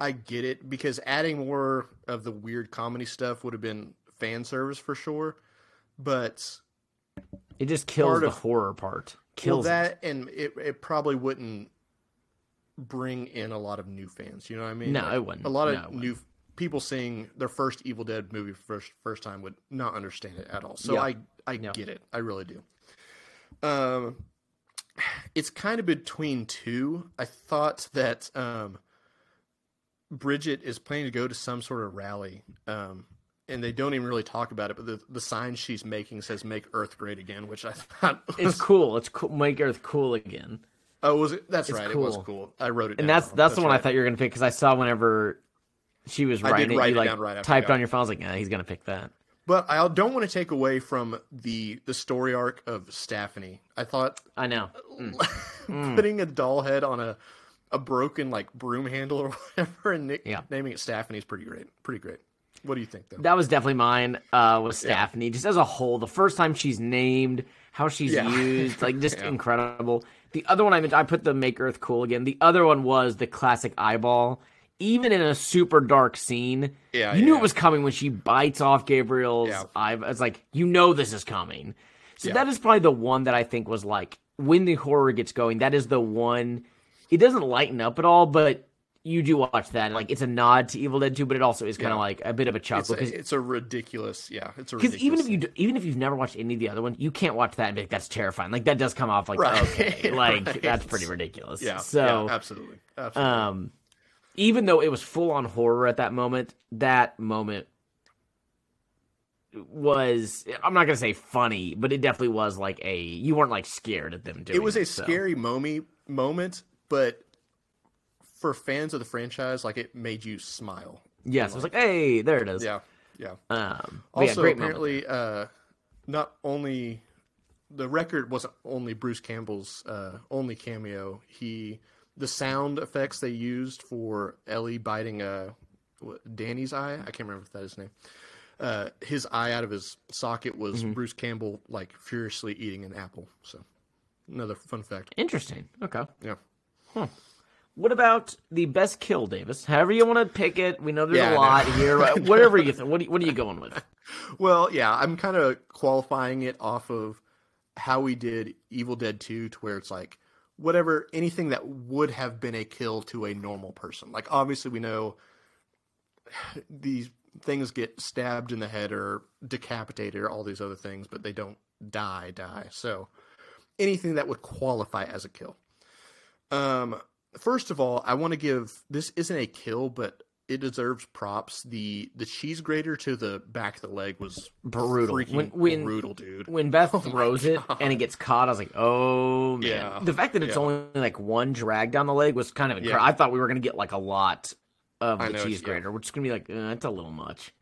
B: I get it because adding more of the weird comedy stuff would have been fan service for sure, but
A: it just kills the
B: of-
A: horror part.
B: well,
A: Kills it.
B: that and it it probably wouldn't bring in a lot of new fans. You know what I mean?
A: No,
B: Like,
A: it wouldn't.
B: A lot of
A: No,
B: new people seeing their first Evil Dead movie first first time would not understand it at all. So
A: Yeah.
B: I I
A: Yeah.
B: get it. I really do. Um, it's kind of between two. I thought that um, Bridget is planning to go to some sort of rally. Um, and they don't even really talk about it, but the, the sign she's making says "Make Earth Great Again," which I thought was,
A: It's cool. It's cool. Make Earth cool again.
B: Oh, was it? That's
A: It's
B: right. It was
A: cool.
B: cool. I wrote it,
A: And
B: down
A: that's
B: wrong.
A: that's, the one I thought you were gonna pick because I saw whenever she was
B: I did
A: writing it,
B: it
A: like
B: down right after,
A: typed on your phone. I was like, yeah, he's gonna pick that.
B: But I don't want to take away from the the story arc of Staphany. I thought
A: I know. Mm.
B: putting a doll head on a a broken like broom handle or whatever and nick,
A: Yeah.
B: naming it Staphany is pretty great. Pretty great. What do you think though?
A: That was definitely mine. Uh, was Stephanie just as a whole. The first time she's named, how she's
B: Yeah.
A: used, like just
B: Yeah.
A: incredible. The other one I meant, I put the Make Earth Cool again. The other one was the classic eyeball. Even in a super dark scene,
B: Yeah,
A: you knew
B: yeah.
A: it was coming when she bites off Gabriel's
B: Yeah.
A: eye. It's like you know this is coming. So
B: Yeah.
A: that is probably the one that I think was like when the horror gets going. That is the one. It doesn't lighten up at all, but you do watch that. Like it's a nod to Evil Dead 2, but it also is kind of like a bit of a
B: It's
A: chuckle
B: a,
A: because
B: it's a ridiculous, yeah. It's a
A: because
B: ridiculous.
A: even if you do, even if you've never watched any of the other ones, you can't watch that and be like, "That's terrifying." Like that does come off like
B: Right.
A: okay, like
B: Right.
A: that's pretty ridiculous.
B: yeah,
A: So,
B: yeah, absolutely, absolutely.
A: um, even though it was full on horror at that moment, that moment was I'm not gonna say funny, but it definitely was like a you weren't like scared at them doing.
B: it was a
A: so.
B: scary mommy moment, but for fans of the franchise, like it made you smile.
A: Yes, it was like, hey, there it is.
B: Yeah, yeah.
A: Um, but yeah,
B: Also, apparently, uh, not only the record wasn't only Bruce Campbell's uh, only cameo. He the sound effects they used for Ellie biting uh, Danny's eye. I can't remember if that is his name. Uh, his eye out of his socket was
A: Mm-hmm.
B: Bruce Campbell like furiously eating an apple. So another fun fact.
A: Interesting. Okay.
B: Yeah.
A: What about the best kill, Davis? However you want to pick it. We know there's
B: Yeah,
A: a lot here. Whatever you think. What, are you- what are you going with?
B: Well, yeah, I'm kind of qualifying it off of how we did Evil Dead 2 to where it's like whatever anything that would have been a kill to a normal person. Like obviously we know these things get stabbed in the head or decapitated or all these other things, but they don't die die. So anything that would qualify as a kill. Um first of all, I want to give this isn't a kill, but it deserves props. The the cheese grater to the back of the leg was
A: Brutal. When- when-
B: brutal, dude.
A: When Beth
B: Oh
A: throws it and it gets caught, I was like, oh man.
B: Yeah.
A: The fact that it's
B: Yeah.
A: only like one drag down the leg was kind of incredible.
B: Yeah.
A: I thought we were gonna get like a lot of the
B: know,
A: cheese
B: it's- yeah.
A: grater, which is gonna be like, uh, it's a little much.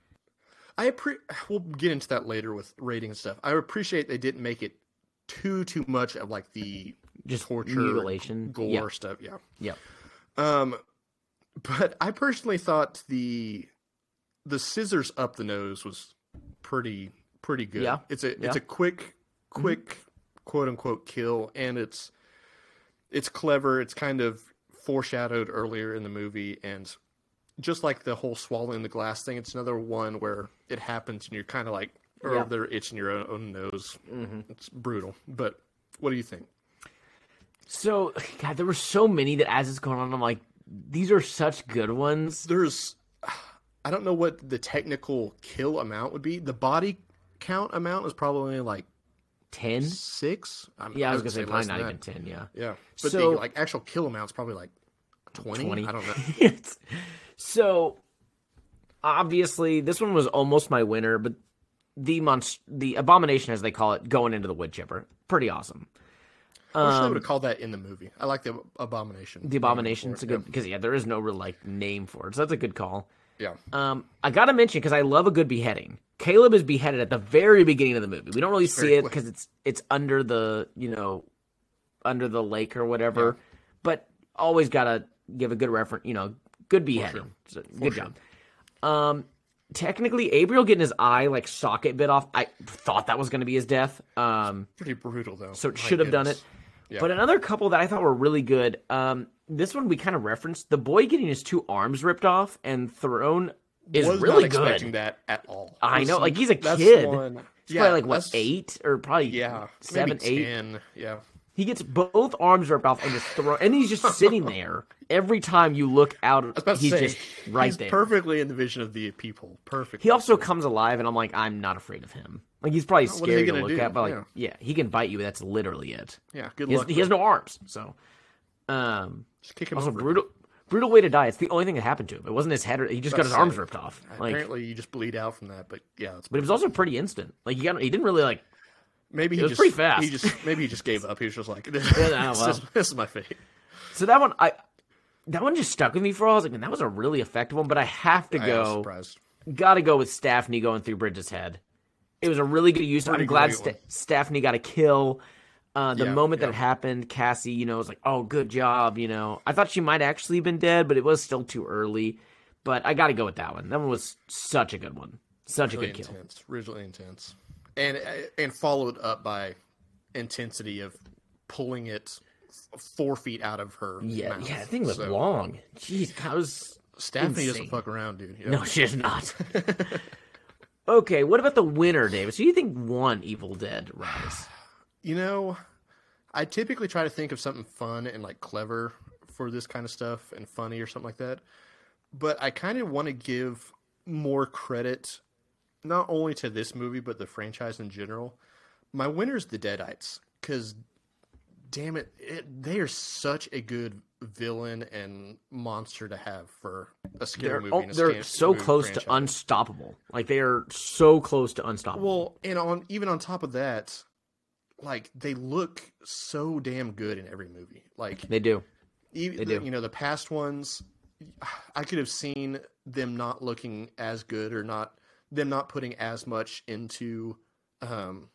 B: I appre- we'll get into that later with rating and stuff. I appreciate they didn't make it too too much of like the
A: Just
B: torture,
A: mutilation.
B: gore
A: Yeah.
B: stuff. Yeah.
A: Yeah.
B: Um, but I personally thought the the scissors up the nose was pretty pretty good.
A: Yeah.
B: It's a
A: Yeah. Mm-hmm.
B: it's a quick quick quote unquote kill, and it's it's clever. It's kind of foreshadowed earlier in the movie, and just like the whole swallowing the glass thing, it's another one where it happens and you're kind of like or
A: Yeah.
B: they're itching your own, own nose. Mm-hmm. It's brutal. But what do you think?
A: So, God, there were so many that as it's going on, I'm like, these are such good ones.
B: There's, I don't know what the technical kill amount would be. The body count amount is probably like
A: 10?
B: six. I'm,
A: Yeah, I was gonna say
B: less
A: probably not even 10, yeah.
B: Yeah, but
A: So-
B: the like actual kill amount's probably like 20?
A: 20.
B: I don't know.
A: So obviously this one was almost my winner, but the monst- the abomination as they call it going into the wood chipper, pretty awesome.
B: I wish they would have called that in the movie. I like the abomination.
A: The abomination abomination's a good because yeah, there is no real like name for it, so that's a good call.
B: Yeah.
A: Um, I gotta mention because I love a good beheading. Caleb is beheaded at the very beginning of the movie. We don't really see it because it's it's under the you know under the lake or whatever. But always gotta give a good reference. You know, good beheading. So, good
B: sure.
A: job. Um, technically, Gabriel getting his eye like socket bit off. I thought that was gonna be his death. Um,
B: Pretty brutal though.
A: so it should have done it.
B: Yeah.
A: But another couple that I thought were really good. Um, this one we kind of referenced. The boy getting his two arms ripped off and thrown is
B: was
A: really
B: not expecting
A: good.
B: that at all.
A: I know, like, he's a
B: that's
A: kid.
B: one-
A: He's
B: yeah,
A: probably like what eight or probably
B: Yeah,
A: seven, eight.
B: 10, Yeah,
A: He gets both arms ripped off and just thrown, and he's just sitting there. Every time you look out,
B: I was about to
A: he's
B: say
A: just right
B: he's
A: there.
B: perfectly in the vision of the people. Perfect.
A: He also comes alive, and I'm like, I'm not afraid of him. Like he's probably
B: he
A: scary to look
B: do?
A: at, but like,
B: Yeah.
A: yeah. he can bite you. That's literally it.
B: yeah, good
A: He has,
B: luck.
A: he has no arms, so. Um,
B: Just kick him
A: also
B: over.
A: brutal, brutal way to die. It's the only thing that happened to him. It wasn't his head; or, he just got his arms ripped off. Like,
B: Apparently, you just bleed out from that. But yeah, it's,
A: but it was also pretty instant. Like he got, he didn't really like.
B: maybe he
A: was
B: just
A: pretty fast.
B: He just maybe he just gave up. He was just like, this,
A: no, well.
B: is, this is my fate.
A: So that one, I, that one just stuck with me for a while. I was like, man, that was a really effective one. But I have to
B: I
A: go.
B: surprised.
A: Got to go with Staffney going through Bridget's head. It was a really good use. I'm glad
B: one.
A: Staffney got a kill. Uh, the
B: Yeah,
A: moment that
B: yeah.
A: it happened, Cassie, you know, was like, "Oh, good job." You know, I thought she might actually have been dead, but it was still too early. But I got to go with that one. That one was such a good one. Such a
B: Really
A: good kill.
B: intense, really intense, and and followed up by intensity of pulling it four feet out of her.
A: Yeah,
B: mouth.
A: yeah, that thing was
B: So,
A: long. Jeez, that was
B: Staffney
A: insane.
B: doesn't fuck around, dude. you know?
A: No, she is not. okay, what about the winner, Davis? Do you think won Evil Dead Rise?
B: You know, I typically try to think of something fun and like clever for this kind of stuff and funny or something like that. But I kind of want to give more credit not only to this movie but the franchise in general. My winner is the Deadites because, damn it, it, they are such a good villain and monster to have for a scary
A: They're,
B: movie.
A: oh,
B: a
A: they're so close
B: franchise.
A: to unstoppable. Like they are so close to unstoppable.
B: Well, and on even on top of that, like they look so damn good in every movie. Like
A: they do.
B: even
A: they do.
B: you know the past ones, I could have seen them not looking as good or not them not putting as much into um,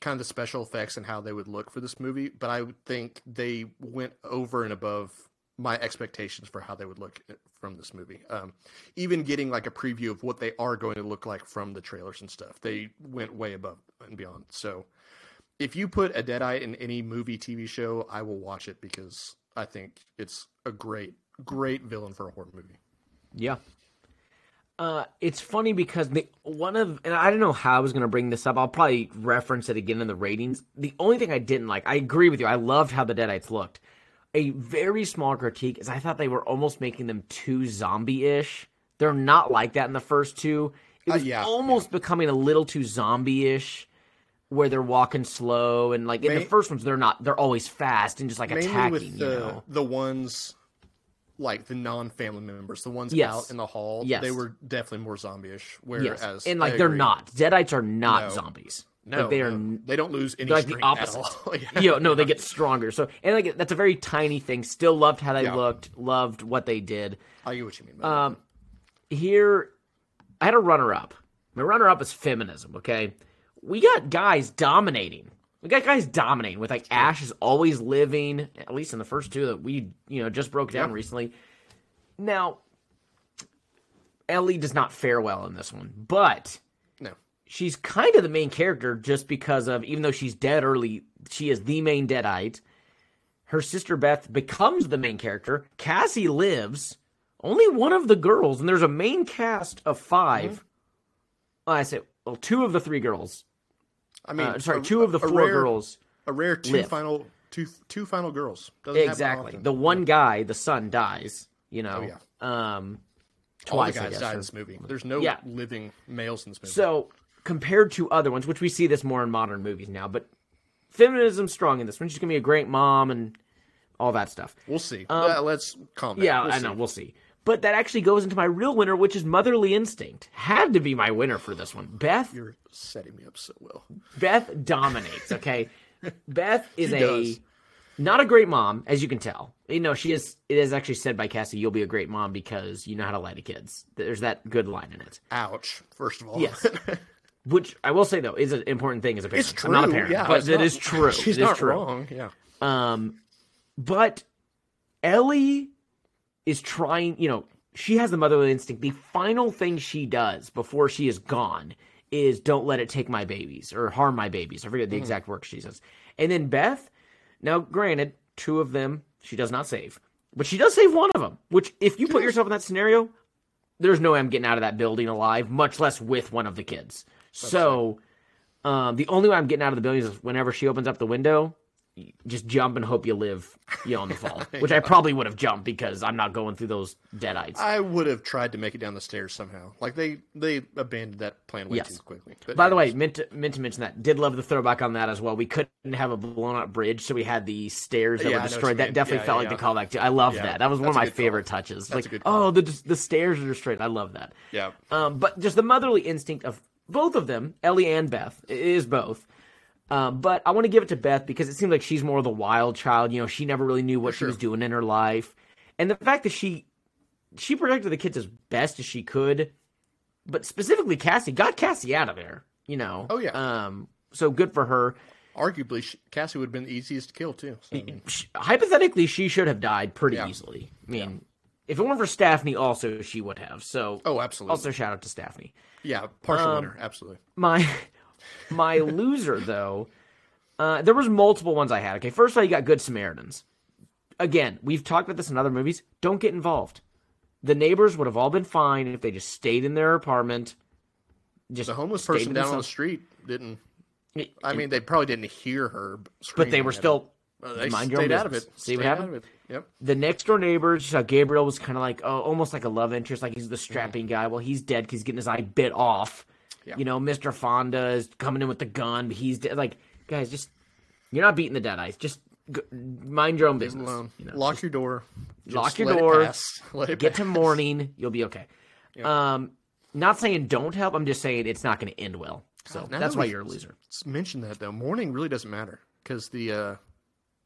B: kind of the special effects and how they would look for this movie. But I would think they went over and above my expectations for how they would look from this movie. Um, even getting like a preview of what they are going to look like from the trailers and stuff, they went way above and beyond. So if you put a Deadite in any movie, TV show, I will watch it because I think it's a great, great villain for a horror movie.
A: Yeah. Uh, it's funny because the one of and I don't know how I was gonna bring this up. I'll probably reference it again in the ratings. The only thing I didn't like, I agree with you. I loved how the Deadites looked. A very small critique is I thought they were almost making them too zombie-ish. They're not like that in the first two. It
B: Uh,
A: was
B: yeah,
A: almost becoming a little too zombie-ish, where they're walking slow and like in the first ones they're not. They're always fast and just like attacking.
B: with
A: you
B: the
A: know.
B: the ones like the non-family members, the ones
A: Yes.
B: out in the hall.
A: Yes.
B: they were definitely more zombie-ish.
A: Yes,
B: Whereas,
A: and
B: I
A: like they're
B: agree.
A: not. Deadites are not
B: No.
A: zombies.
B: No,
A: Like, they are
B: no. they don't lose any
A: like the
B: strength
A: opposite.
B: at all. yeah.
A: Yo, no, they get stronger. So, and like that's a very tiny thing. Still loved how they
B: Yeah.
A: looked. Loved what they did.
B: I get what you mean.
A: Um, here, I had a runner-up. My runner-up is feminism. Okay, we got guys dominating. We got guys dominating with like Ash is always living. At least in the first two that we you know just broke down
B: Yeah.
A: recently. Now, Ellie does not fare well in this one, but
B: no,
A: she's kind of the main character just because of even though she's dead early, she is the main deadite. Her sister Beth becomes the main character. Cassie lives. Only one of the girls, and there's a main cast of 5
B: Mm-hmm.
A: Well, I say well, two of the three girls.
B: I mean,
A: Uh, sorry,
B: a-
A: two of the four
B: rare-
A: girls.
B: a rare two
A: live.
B: final two two final girls. Doesn't
A: Exactly. The one guy, the son, dies. You know.
B: Oh, yeah.
A: Um,
B: All the
A: twice.
B: Guys
A: guess,
B: die
A: or-
B: in this movie. There's no
A: Yeah.
B: living males in this movie.
A: So compared to other ones, which we see this more in modern movies now, but feminism's strong in this one. She's gonna be a great mom and all that stuff.
B: we'll see. Uh, let's calm down.
A: Um, Yeah,
B: We'll
A: I
B: see.
A: know. We'll see. But that actually goes into my real winner, which is Motherly Instinct. Had to be my winner for this one. Beth
B: You're setting me up so well.
A: Beth dominates. Okay, Beth is
B: She
A: a
B: does.
A: not a great mom, as you can tell. You know, she is. It is actually said by Cassie, "You'll be a great mom because you know how to lie to kids." There's that good line in it.
B: Ouch. First of all,
A: Yes. Which I will say though is an important thing as a parent.
B: it's true.
A: I'm not a parent,
B: yeah,
A: but it
B: not-
A: is true.
B: She's
A: It is
B: not
A: true.
B: wrong. Yeah.
A: Um, but Ellie is trying, you know, she has the motherly instinct. The final thing she does before she is gone is don't let it take my babies or harm my babies. I forget the exact words she says. And then Beth, now granted, two of them she does not save, but she does save one of them, which if you put yourself in that scenario, there's no way I'm getting out of that building alive, much less with one of the kids. so, um, the only way I'm getting out of the building is whenever she opens up the window, just jump and hope you live, you know, in the fall. Which I probably would have jumped because I'm not going through those deadites.
B: I would have tried to make it down the stairs somehow. Like they they abandoned that plan way
A: Yes.
B: too quickly. But
A: By the way, meant to, meant to mention that. Did love the throwback on that as well. We couldn't have a blown up bridge, so we had the stairs that
B: Yeah,
A: were
B: know what you
A: destroyed. That definitely
B: Yeah,
A: felt
B: yeah,
A: like the callback. To, I love that. That was one
B: that's
A: of my
B: good call.
A: favorite touches.
B: That's
A: like,
B: a good call.
A: oh, the the stairs are destroyed. I love that.
B: yeah.
A: Um, but just the motherly instinct of both of them, Ellie and Beth, is both. Um, but I want to give it to Beth because it seems like she's more of the wild child. You know, she never really knew what she was doing in her life, and the fact that she she protected the kids as best as she could, but specifically Cassie got Cassie out of there. You know.
B: Oh, yeah.
A: Um. So good for her.
B: Arguably, she, Cassie would have been the easiest to kill too. So, I mean,
A: Sh hypothetically, she should have died pretty
B: Yeah.
A: easily. I mean, if it weren't for Staffney, also she would have. So.
B: oh, absolutely.
A: Also, shout out to Staffney.
B: yeah, partial
A: um,
B: winner. Absolutely.
A: my my loser though uh, there was multiple ones i had okay first of all you got good samaritans again we've talked about this in other movies don't get involved the neighbors would have all been fine if they just stayed in their apartment just
B: The homeless person down on the street didn't. I mean, they probably didn't hear her,
A: but they were still.
B: Uh, they
A: mind your own
B: stayed out of it.
A: See what
B: Stayed out
A: happened?
B: Yep.
A: the next door saw gabriel was kind of like oh, almost like a love interest like he's the strapping guy well he's dead because he's getting his eye bit off
B: Yeah.
A: you know mr fonda is coming in with the gun but he's dead like guys just you're not beating the deadites just mind your own business
B: Alone.
A: you know?
B: Lock your door.
A: Lock your door.
B: pass.
A: Get to morning you'll be okay um not saying don't help i'm just saying it's not going to end well so
B: Now
A: that's
B: that
A: why you're a loser
B: mention that though. Morning really doesn't matter because the uh,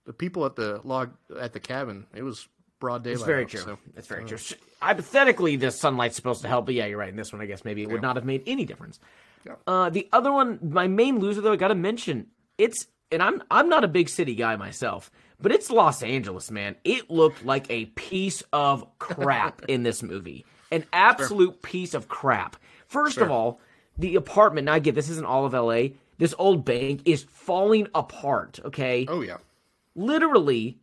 B: the people at the log at the cabin it was broad daylight.
A: It's very
B: out,
A: true.
B: so-
A: It's very true. Hypothetically, the sunlight's supposed to help, but yeah, you're right. In this one, I guess maybe it would not have made any difference.
B: Yeah.
A: Uh, the other one, my main loser though, I got to mention it's, and I'm I'm not a big city guy myself, but it's Los Angeles, man. It looked like a piece of crap in this movie, an absolute piece of crap. First of all, the apartment. Now I get this isn't all of L.A. This old bank is falling apart. Okay
B: Oh yeah.
A: literally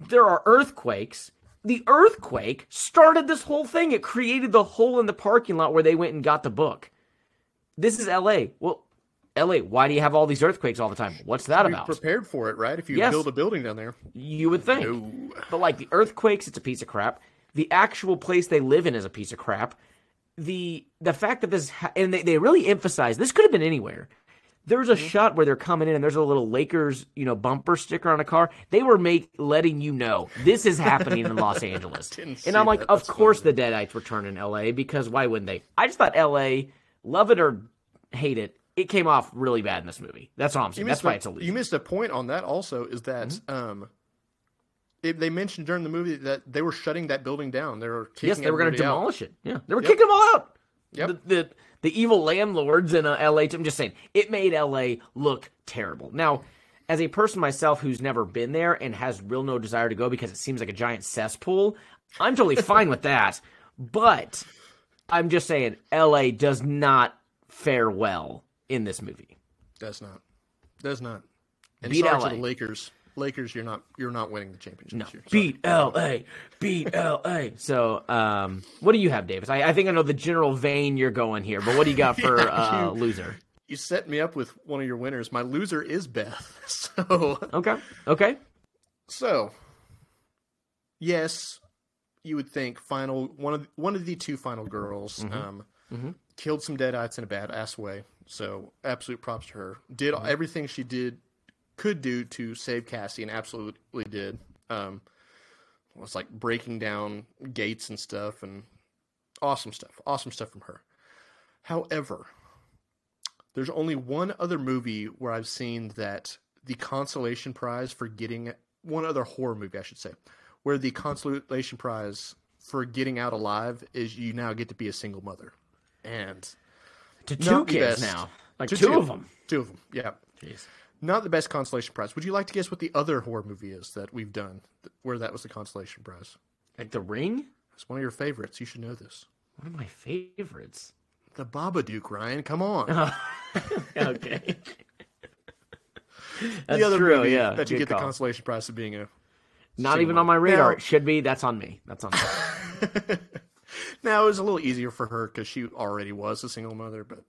A: there are earthquakes the earthquake started this whole thing. It created the hole in the parking lot where they went and got the book. This is la well la why do you have all these earthquakes all the time? What's that
B: Be
A: about?
B: prepared for it, right? If you
A: Yes.
B: build a building down there.
A: you would think.
B: No.
A: but like the earthquakes it's a piece of crap. The actual place they live in is a piece of crap. The the fact that this ha- and they, they really emphasize this could have been anywhere there's
B: Mm-hmm.
A: a shot where they're coming in and there's a little lakers you know bumper sticker on a car they were make letting you know this is happening in los angeles and i'm like
B: that.
A: of
B: That's
A: course
B: funny.
A: the deadites return in la because why wouldn't they i just thought la love it or hate it it came off really bad in this movie that's all i'm saying that's
B: missed
A: why
B: a-
A: it's a loser.
B: You missed a point on that also is that
A: Mm-hmm.
B: um, it, they mentioned during the movie that they were shutting that building down. They were kicking
A: Yes, they were going to
B: out.
A: demolish it. Yeah, they were
B: Yep.
A: kicking them all out.
B: Yep.
A: The, the the evil landlords in uh, L.A. I'm just saying, it made L.A. look terrible. Now, as a person myself who's never been there and has real no desire to go because it seems like a giant cesspool, I'm totally fine with that. But I'm just saying, L.A. does not fare well in this movie.
B: Does not. Does not. And
A: Beat
B: sorry
A: LA.
B: to the Lakers. Lakers, you're not you're not winning the championship.
A: No,
B: this year.
A: beat LA, beat LA. So, um, what do you have, Davis? I, I think I know the general vein you're going here, but what do you got for
B: Yeah,
A: uh,
B: you-
A: loser?
B: You set me up with one of your winners. My loser is Beth. So
A: Okay, okay.
B: so yes, you would think final one of one of the two final girls um,
A: Mhm.
B: killed some deadites in a badass way. So absolute props to her. Did everything she did could do to save Cassie, and absolutely did. Um, was like breaking down gates and stuff, and awesome stuff. Awesome stuff from her. However, there's only one other movie where I've seen that the consolation prize for getting one other horror movie, I should say, where the consolation prize for getting out alive is you now get to be a single mother, and
A: To two kids
B: best.
A: now, like two,
B: two.
A: of them.
B: two of them, yeah,
A: Jeez.
B: Not the best consolation prize. Would you like to guess what the other horror movie is that we've done where that was the consolation prize?
A: Like the ring.
B: It's one of your favorites. You should know this.
A: One of my favorites.
B: The Babadook, Ryan. Come on.
A: okay. That's
B: the other
A: true.
B: movie
A: yeah,
B: that you get the
A: call.
B: consolation prize of being a
A: Not even on my radar.
B: Now-
A: It should be. That's on me. That's on me.
B: now it was a little easier for her because she already was a single mother, but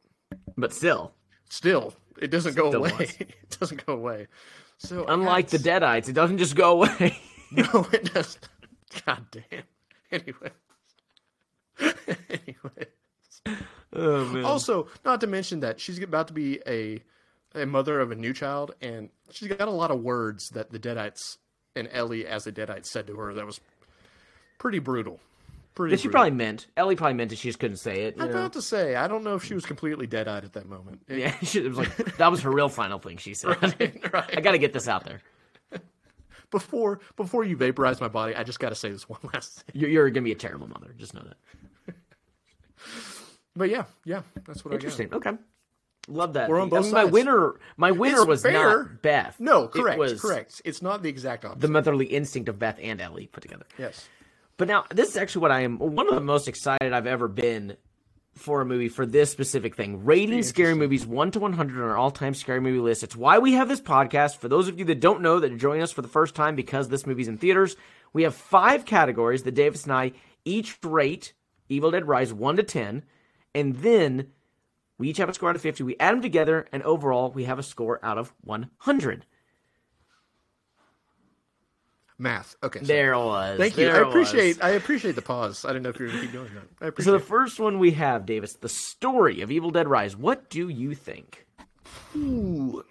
A: but still,
B: still, it doesn't go
A: Still
B: away.
A: was.
B: it doesn't go away. So
A: unlike the Deadites, it doesn't just go away.
B: no, it doesn't. God damn. Anyway. anyway.
A: oh.
B: Also, not to mention that she's about to be a a mother of a new child, and she's got a lot of words that the Deadites and Ellie, as a Deadite, said to her that was pretty brutal. Pretty.
A: That she probably meant. Ellie probably meant it. She just couldn't say it.
B: I'm
A: know?
B: about to say, I don't know if she was completely dead-eyed at that moment. It-
A: Yeah, she- it was like that was her real final thing. She said,
B: right.
A: "I got to get this out there.
B: Before before you vaporize my body, I just got to say this one last thing.
A: You're, you're gonna be a terrible mother. Just know that."
B: But yeah, yeah, that's what I mean.
A: Interesting. Okay, love that.
B: We're on both
A: My
B: sides.
A: winner, my winner
B: It's
A: was
B: fair.
A: not Beth.
B: No,
A: It
B: correct,
A: was
B: correct. It's not the exact opposite.
A: The motherly instinct of Beth and Ellie put together.
B: yes.
A: But now this is actually what I am one of the most excited I've ever been for a movie for this specific thing. Rating scary movies 1 to 100 on our all-time scary movie list. It's why we have this podcast. For those of you that don't know that are joining us for the first time because this movie's in theaters, we have five categories that Davis and I each rate Evil Dead Rise 1 to 10 and then we each have a score out of 50. We add them together and overall we have a score out of 100.
B: Math. Okay. so-
A: There it was.
B: Thank you. I
A: it was.
B: appreciate. I appreciate the pause. I didn't know if you were going to keep that. I
A: So
B: appreciate.
A: the first one we have, Davis, the story of Evil Dead Rise. What do you think?
B: Ooh.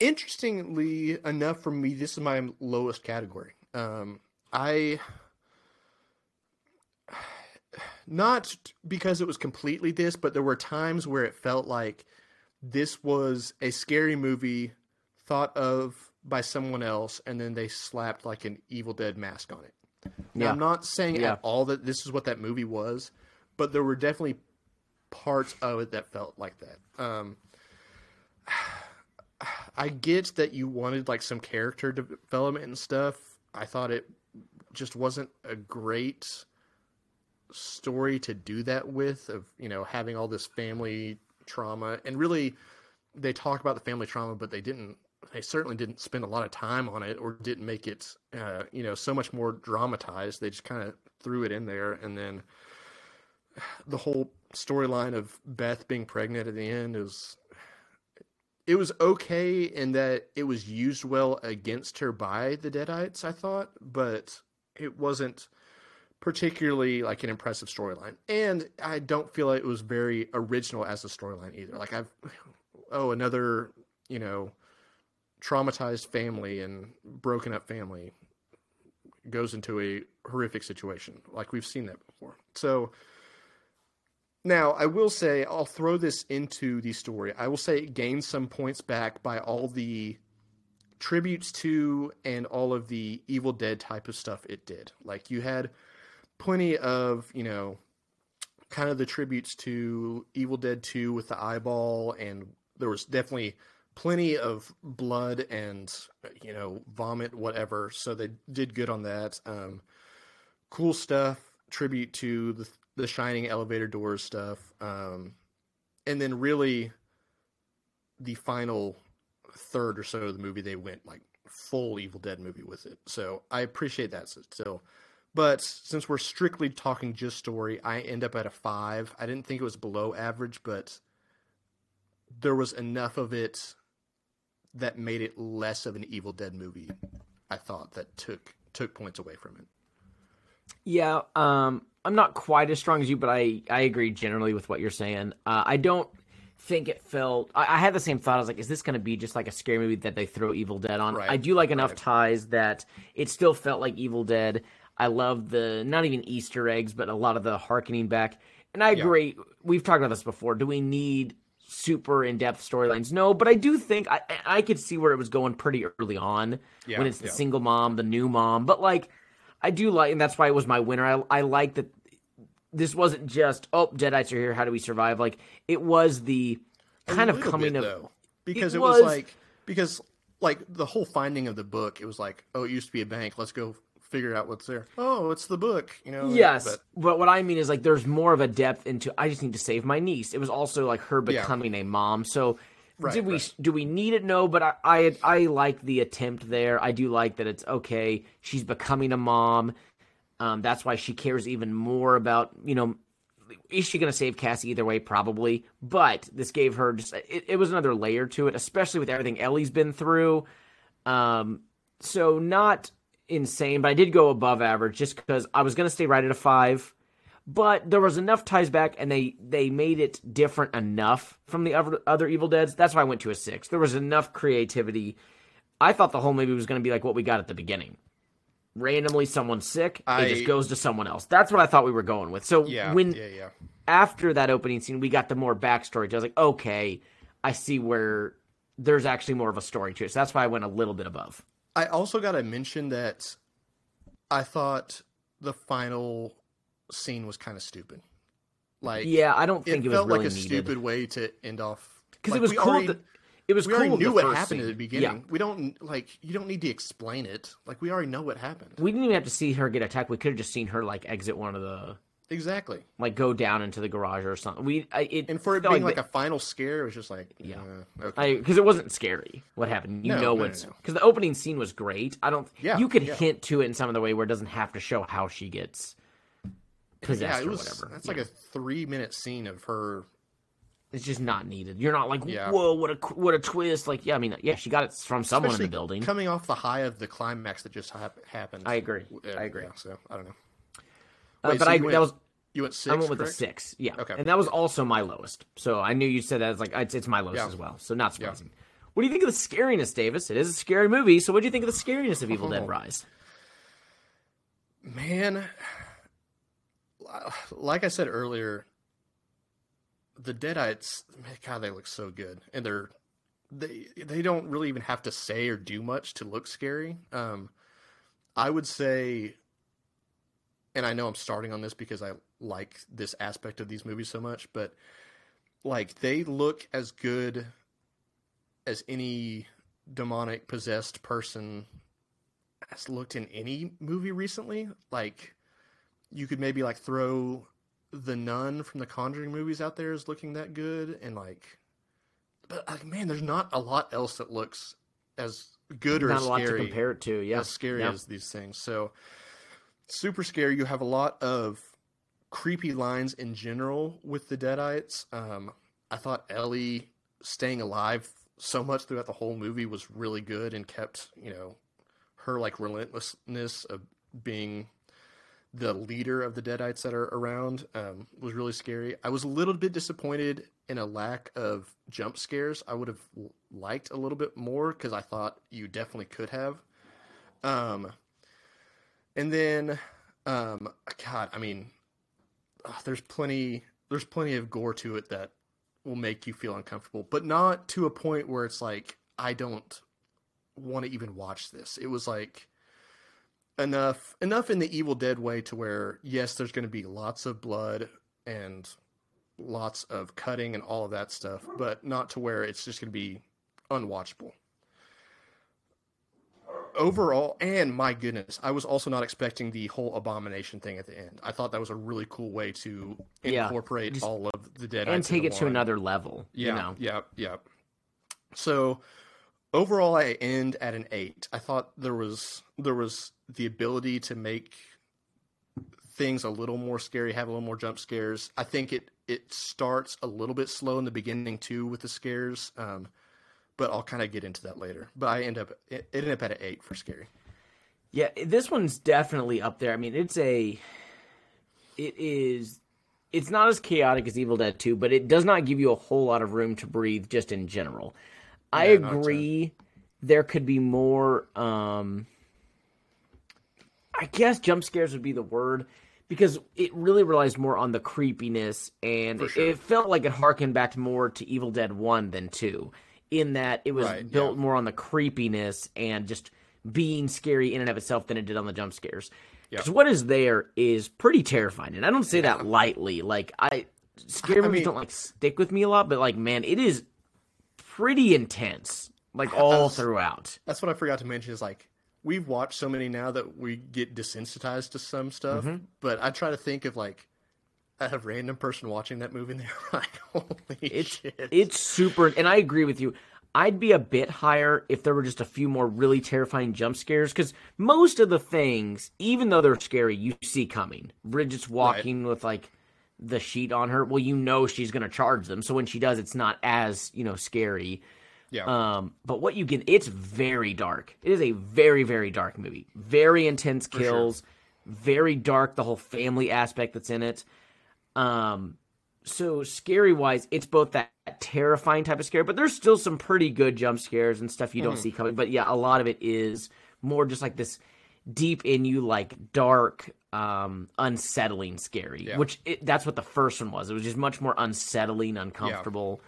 B: Interestingly enough, for me, this is my lowest category. Um, I not because it was completely this, but there were times where it felt like this was a scary movie thought of by someone else, and then they slapped like an Evil Dead mask on it. Now,
A: Yeah.
B: I'm not saying
A: Yeah.
B: at all that this is what that movie was, but there were definitely parts of it that felt like that. Um, I get that you wanted like some character development and stuff. I thought it just wasn't a great story to do that with of, you know, having all this family trauma and really they talk about the family trauma but they didn't they certainly didn't spend a lot of time on it or didn't make it uh, you know, so much more dramatized. They just kind of threw it in there and then the whole storyline of Beth being pregnant at the end is it was okay in that it was used well against her by the Deadites, I thought, but it wasn't particularly like an impressive storyline. And I don't feel like it was very original as a storyline either. Like I've oh, another, you know, traumatized family and broken up family goes into a horrific situation. Like we've seen that before. So now, I will say, I'll throw this into the story. I will say it gained some points back by all the tributes to and all of the Evil Dead type of stuff it did. Like, you had plenty of, you know, kind of the tributes to Evil Dead 2 with the eyeball, and there was definitely plenty of blood and, you know, vomit, whatever. So they did good on that. Um, cool stuff, tribute to the the shining elevator doors stuff um and then really the final third or so of the movie they went like full Evil Dead movie with it. So I appreciate that still. But since we're strictly talking just story, I end up at a five. I didn't think it was below average, but there was enough of it that made it less of an Evil Dead movie. I thought that took took points away from it.
A: Yeah, um, I'm not quite as strong as you, but I I agree generally with what you're saying. Uh, I don't think it felt. I, I, had the same thought. I was like, is this going to be just like a scary movie that they throw Evil Dead on?
B: Right,
A: I do like enough
B: right.
A: ties that it still felt like Evil Dead. I love the not even Easter eggs, but a lot of the harkening back. And I agree. We've talked about this before. Do we need super in depth storylines? No, but I do think I I could see where it was going pretty early on
B: Yeah,
A: when it's the
B: yeah.
A: single mom, the new mom. But like, I do like, and that's why it was my winner. I I like that this wasn't just oh Deadites are here. How do we survive? Like it was the kind of coming
B: bit,
A: of
B: though, because
A: It
B: it, was,
A: was-
B: like because like the whole finding of the book, it was like, oh, it used to be a bank. Let's go figure out what's there. Oh, it's the book. You know.
A: Yes,
B: But
A: but, what I mean is like there's more of a depth into. I just need to save my niece. It was also like her
B: Yeah.
A: becoming a mom. So
B: Right,
A: did we
B: right.
A: do we need it? No, but I, I I like the attempt there. I do like that it's okay. She's becoming a mom. Um, that's why she cares even more about you know. Is she going to save Cassie either way? Probably, but this gave her just it, it was another layer to it, especially with everything Ellie's been through. Um, so not insane, but I did go above average just because I was going to stay right at a five, but there was enough ties back, and they they made it different enough from the other other Evil Dead's. That's why I went to a six. There was enough creativity. I thought the whole movie was going to be like what we got at the beginning. Randomly, someone's sick.
B: I-
A: it just goes to someone else. That's what I thought we were going with. So
B: yeah,
A: when
B: yeah, yeah.
A: after that opening scene, we got the more backstory. I was like, okay, I see where there's actually more of a story to it. So that's why I went a little bit above.
B: I also got to mention that I thought the final scene was kind of stupid. Like,
A: Yeah, I don't think
B: it,
A: it, was
B: felt
A: really
B: like a
A: needed
B: stupid way to end off
A: because
B: like,
A: it was cool.
B: Already,
A: that- it was
B: we
A: cool.
B: already knew what happened
A: scene.
B: at the beginning.
A: Yeah.
B: We don't like you don't need to explain it. Like we already know what happened.
A: We didn't even have to see her get attacked. We could have just seen her like exit one of the
B: Exactly.
A: like go down into the garage or something. We I, it
B: And for it being like
A: the-
B: a final scare, it was just like,
A: Yeah.
B: uh, okay.
A: because it wasn't scary what happened. You
B: No,
A: know
B: no,
A: what's
B: no, no.
A: because the opening scene was great. I don't.
B: Yeah,
A: you could
B: yeah.
A: hint to it in some of the way where it doesn't have to show how she gets possessed
B: yeah, it
A: or
B: was.
A: whatever.
B: That's
A: Yeah.
B: like a three minute scene of her.
A: It's just not needed. You're not like, whoa, what a what a twist! Like, yeah, I mean, yeah, she got it from someone in the building.
B: coming off the high of the climax that just hap- happened.
A: I agree. I agree.
B: so I don't know.
A: Uh, but
B: so
A: I
B: went-
A: That was
B: You went six.
A: I went with
B: correct?
A: a six. Yeah.
B: Okay.
A: And that was also my lowest. So I knew you said that. It's like it's, it's my lowest
B: Yeah.
A: as well. So not surprising. What do you think of the scariness, Davis? It is a scary movie. So what do you think of the scariness of Evil Dead
B: Oh.
A: Rise?
B: Man, like I said earlier, the Deadites, man, God, they look so good, and they're they they don't really even have to say or do much to look scary. Um, I would say, and I know I'm starting on this because I like this aspect of these movies so much, but like they look as good as any demonic possessed person has looked in any movie recently. Like you could maybe like throw the nun from the Conjuring movies out there is looking that good, and like, but like man, there's not a lot else that looks as good or
A: Not
B: as
A: a lot to compare it to. Yeah.
B: as scary
A: Yeah.
B: as these things. So super scary. You have a lot of creepy lines in general with the Deadites. Um, I thought Ellie staying alive so much throughout the whole movie was really good and kept you know her like relentlessness of being the leader of the Deadites that are around um, was really scary. I was a little bit disappointed in a lack of jump scares. I would have liked a little bit more because I thought you definitely could have. Um, and then, um, God, I mean, uh, there's plenty, there's plenty of gore to it that will make you feel uncomfortable, but not to a point where it's like I don't want to even watch this. It was like enough, enough in the Evil Dead way to where yes, there's going to be lots of blood and lots of cutting and all of that stuff, but not to where it's just going to be unwatchable overall, and my goodness, I was also not expecting the whole abomination thing at the end. I thought that was a really cool way to incorporate
A: just-
B: all of the dead
A: And take it to another level.
B: Yeah,
A: You know?
B: yeah, yeah. So overall I end at an eight. I thought there was there was the ability to make things a little more scary, have a little more jump scares. I think it it starts a little bit slow in the beginning too with the scares, um, but I'll kind of get into that later. But I end up it ended up at an eight for scary.
A: Yeah, this one's definitely up there. I mean, it's a it is it's not as chaotic as Evil Dead 2, but it does not give you a whole lot of room to breathe just in general. I agree there could be more um I guess jump scares would be the word because it really relies more on the creepiness and
B: sure.
A: it, it, felt like it harkened back more to Evil Dead 1 than 2 in that it was
B: right,
A: built
B: yeah.
A: more on the creepiness and just being scary in and of itself than it did on the jump scares. Because
B: Yeah.
A: what is there is pretty terrifying, and I don't say that lightly. Like I, scary
B: I
A: movies
B: mean-
A: don't like stick with me a lot, but like man, it is pretty intense, like all
B: was-
A: throughout.
B: That's what I forgot to mention is like we've watched so many now that we get desensitized to some stuff.
A: Mm-hmm.
B: But I try to think of like a random person watching that movie and they're like, holy
A: It's
B: shit.
A: it's super, and I agree with you. I'd be a bit higher if there were just a few more really terrifying jump scares, because most of the things, even though they're scary, you see coming. Bridget's walking with like the sheet on her. Well, you know she's gonna charge them, so when she does, it's not as you know scary.
B: yeah.
A: Um, but what you get, it's very dark. It is a very, very dark movie. Very intense kills, very dark. The whole family aspect that's in it. Um, so scary wise, it's both that terrifying type of scare, but there's still some pretty good jump scares and stuff you don't see coming. But yeah, a lot of it is more just like this deep in you, like dark, um, unsettling, scary.
B: Yeah.
A: Which it, that's what the first one was. It was just much more unsettling, uncomfortable.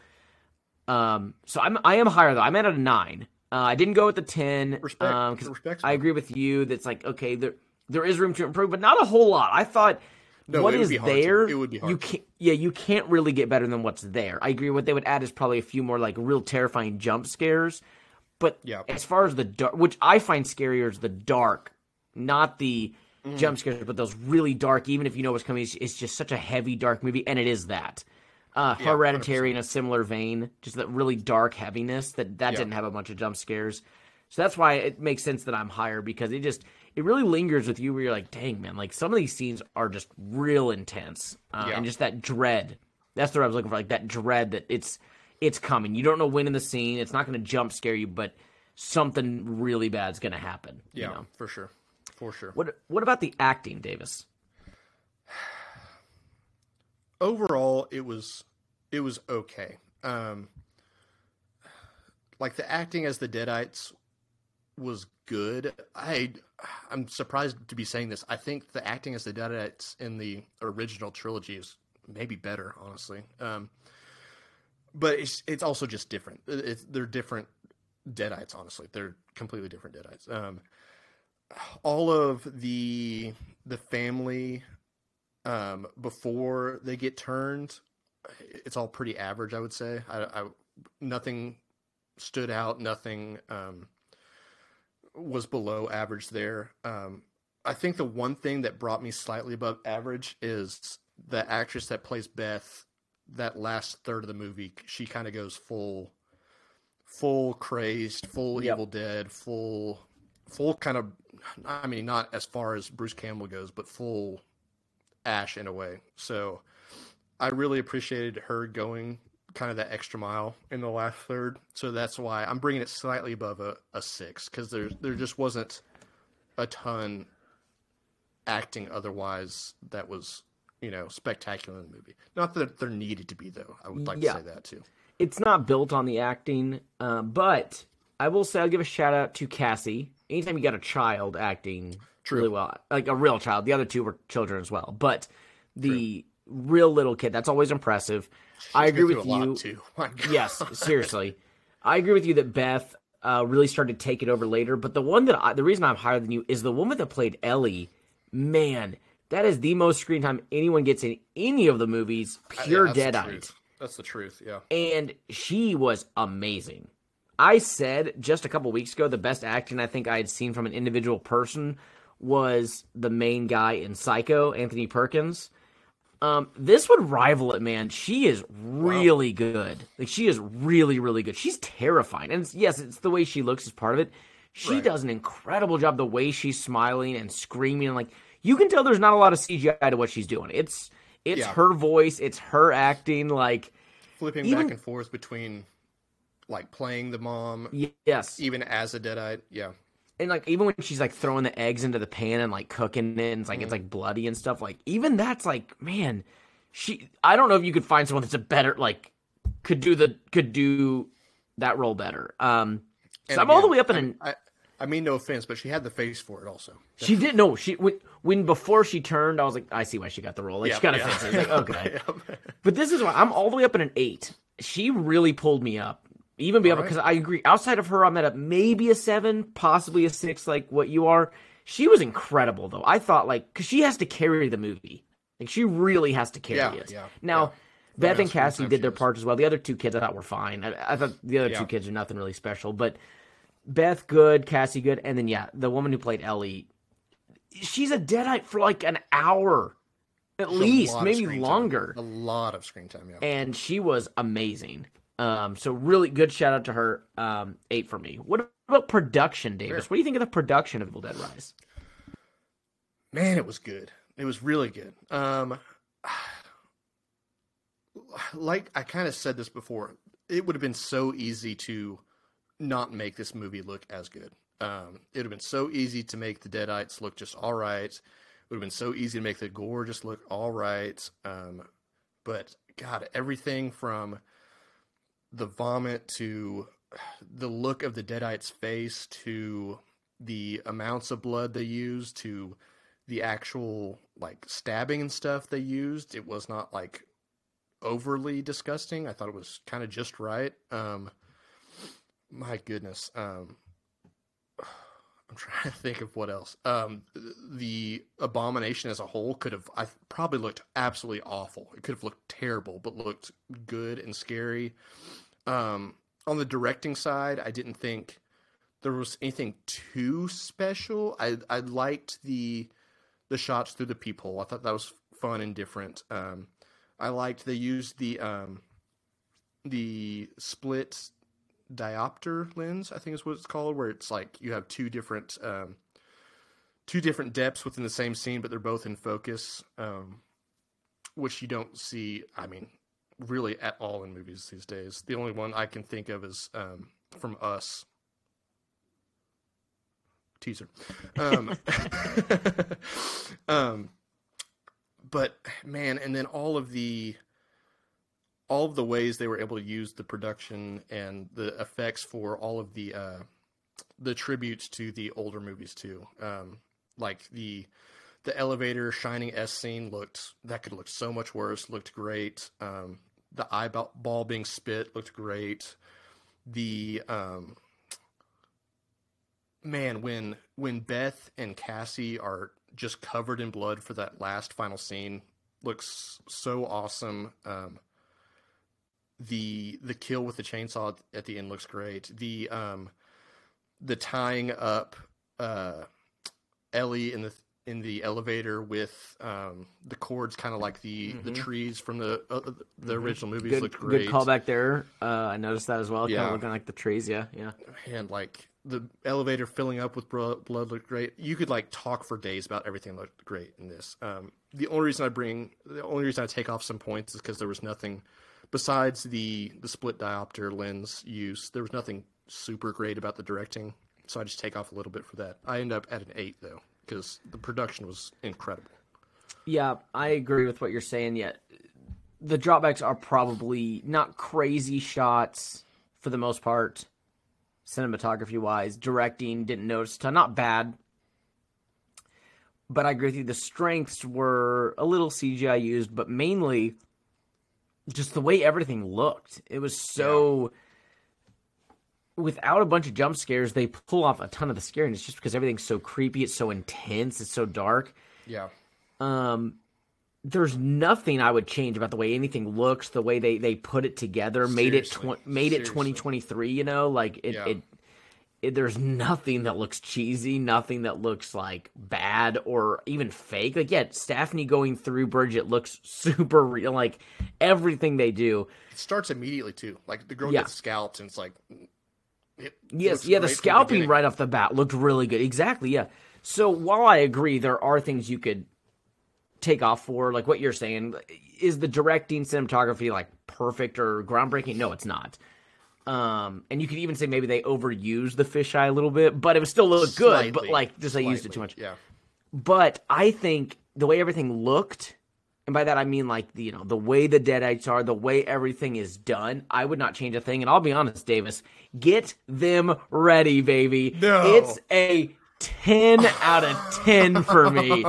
A: Um, so I'm I am higher though. I'm at a nine. Uh, I didn't go with the ten.
B: Respect.
A: Um, I agree with you. That's like okay, there there is room to improve, but not a whole lot. I thought
B: No,
A: what is
B: be hard to-
A: there.
B: it would be hard
A: You can't. Yeah, you can't really get better than what's there. I agree. What they would add is probably a few more like real terrifying jump scares. But
B: Yeah.
A: as far as the dark, which I find scarier is the dark, not the
B: Mm.
A: jump scares, but those really dark. Even if you know what's coming, it's, it's just such a heavy dark movie, and it is that. Uh,
B: Yeah,
A: Hereditary in a similar vein, just that really dark heaviness that that
B: Yeah.
A: didn't have a bunch of jump scares. So that's why it makes sense that I'm higher because it just it really lingers with you where you're like, dang man, like some of these scenes are just real intense, uh,
B: Yeah.
A: and just that dread. That's what I was looking for, like that dread that it's it's coming. You don't know when in the scene. It's not going to jump scare you, but something really bad's going to happen.
B: yeah,
A: You know?
B: for sure. For sure.
A: What What about the acting, Davis?
B: overall it was it was okay um like the acting as the deadites was good i i'm surprised to be saying this. I think the acting as the deadites in the original trilogy is maybe better honestly. Um but it's it's also just different. It's, they're different deadites honestly. They're completely different deadites. Um all of the the family um, before they get turned, it's all pretty average, I would say. I, I nothing stood out, nothing um, was below average there. Um, I think the one thing that brought me slightly above average is the actress that plays Beth. That last third of the movie, she kind of goes full, full crazed, full
A: Yep.
B: Evil Dead, full, full kind of. I mean, not as far as Bruce Campbell goes, but full Ash in a way. So I really appreciated her going kind of that extra mile in the last third. So that's why I'm bringing it slightly above a, a six because there there just wasn't a ton acting otherwise that was you know spectacular in the movie. Not that there needed to be though. I would like
A: Yeah.
B: to say that too.
A: it's not built on the acting, uh, but I will say I'll give a shout out to Cassie. Anytime you got a child acting really well, like a real child, the other two were children as well, but the real little kid, that's always impressive. I agree with you.
B: too.
A: Yes, seriously. I agree with you that Beth uh, really started to take it over later. But the one that I, the reason I'm higher than you is the woman that played Ellie. Man, that is the most screen time anyone gets in any of the movies. Pure
B: Yeah, the
A: deadite.
B: That's the truth. Yeah.
A: and she was amazing. I said just a couple weeks ago the best acting I think I had seen from an individual person was the main guy in Psycho, Anthony Perkins. Um, this would rival it, man. She is really good. Like she is really, really good. She's terrifying, and it's, yes, it's the way she looks is part of it. She
B: Right.
A: does an incredible job. The way she's smiling and screaming, and like you can tell, there's not a lot of CGI to what she's doing. It's it's
B: Yeah.
A: her voice, it's her acting. Like
B: Flipping
A: Even-
B: back and forth between like playing the mom,
A: yes,
B: even as a deadite. Yeah,
A: and like even when she's like throwing the eggs into the pan and like cooking it, and it's like it's like bloody and stuff. Like even that's like man, she. I don't know if you could find someone that's a better like could do the could do that role better. Um, so
B: And
A: I'm all the way up in
B: I,
A: an.
B: I, I mean, no offense, but she had the face for it also.
A: She did no. She when, when before she turned, I was like, I see why she got the role. Like she kind of
B: yeah.
A: fits like okay, but this is why I'm all the way up in an eight. She really pulled me up, even beyond
B: right.
A: because I agree. Outside of her, I'm at a maybe a seven, possibly a six, like what you are. She was incredible though. I thought like because she has to carry the movie, like she really has to carry
B: Yeah,
A: it.
B: yeah,
A: Now.
B: yeah.
A: Beth
B: No
A: and Cassie did their parts as well. The other two kids I thought were fine. I, I thought the other
B: Yeah.
A: two kids are nothing really special, but Beth good, Cassie good, and then yeah, the woman who played Ellie, she's a deadite for like an hour, at least maybe
B: screen time.
A: longer,
B: A lot of screen time. Yeah.
A: and she was amazing. Um, so really good shout out to her. Um, eight for me. What about production, Davis?
B: Sure.
A: What do you think of the production of Evil Dead Rise?
B: Man, it was good. It was really good. Um, like I kind of said this before, it would have been so easy to not make this movie look as good. Um, it would have been so easy to make the Deadites look just all right. It would have been so easy to make the gore just look all right. Um, but God, everything from the vomit to the look of the Deadite's face to the amounts of blood they used to the actual like stabbing and stuff they used, it was not like overly disgusting. I thought it was kind of just right. Um, my goodness. Um, I'm trying to think of what else. Um, the abomination as a whole could have, I probably looked absolutely awful. It could have looked terrible, but looked good and scary. Um, on the directing side, I didn't think there was anything too special. I I liked the the shots through the peephole. I thought that was fun and different. Um, I liked they used the um, the split diopter lens. I think is what it's called, where it's like you have two different um, two different depths within the same scene, but they're both in focus, um, which you don't see. I mean, really at all in movies these days. The only one I can think of is um, from Us. Teaser. Um, um, but man, and then all of the all of the ways they were able to use the production and the effects for all of the uh, the tributes to the older movies too. Um, like the the elevator shining S scene looked that could look so much worse. Looked great. Um, the eyeball being spit looked great. The um, man when when Beth and Cassie are just covered in blood for that last final scene looks so awesome. Um, the the kill with the chainsaw at the end looks great. The um the tying up uh Ellie in the in the elevator with um the cords kind of like the the trees from the uh, the original movies
A: Good,
B: looked great.
A: good callback there. Uh, I noticed that as well. Kind
B: Yeah.
A: of looking like the trees. Yeah, yeah.
B: and like the elevator filling up with blood looked great. You could like talk for days about everything looked great in this. Um, the only reason I bring, the only reason I take off some points is because there was nothing besides the the split diopter lens use. There was nothing super great about the directing, so I just take off a little bit for that. I end up at an eight though because the production was incredible.
A: Yeah, I agree with what you're saying. Yet the dropbacks are probably not crazy shots for the most part, cinematography wise. Directing didn't notice ton. Not bad, but I agree with you. The strengths were a little CGI used, but mainly just the way everything looked. It was so. Without a bunch of jump scares, they pull off a ton of the scariness just because everything's so creepy. It's so intense. It's so dark.
B: Yeah,
A: Um, there's nothing I would change about the way anything looks, the way they they put it together, made it tw- made it 2023. You know, like it,
B: Yeah.
A: it it, there's nothing that looks cheesy, nothing that looks like bad or even fake. Like, yeah, Staffney going through Bridget looks super real. Like everything they do.
B: It starts immediately too. Like the girl
A: Yeah.
B: gets scalped, and it's like, mm, it
A: Yes, yeah, the scalping
B: beginning.
A: right off the bat looked really good. Exactly, yeah. So while I agree, there are things you could take off for, like what you're saying. Is the directing cinematography like perfect or groundbreaking? No, it's not. Um, and you could even say maybe they overused the fisheye a little bit, but it was still looked good. But like, just they used it too much.
B: Yeah,
A: But I think the way everything looked, and by that I mean like the, you know the way the Deadites are, the way everything is done, I would not change a thing. And I'll be honest, Davis, get them ready, baby.
B: No.
A: It's a ten out of ten for me.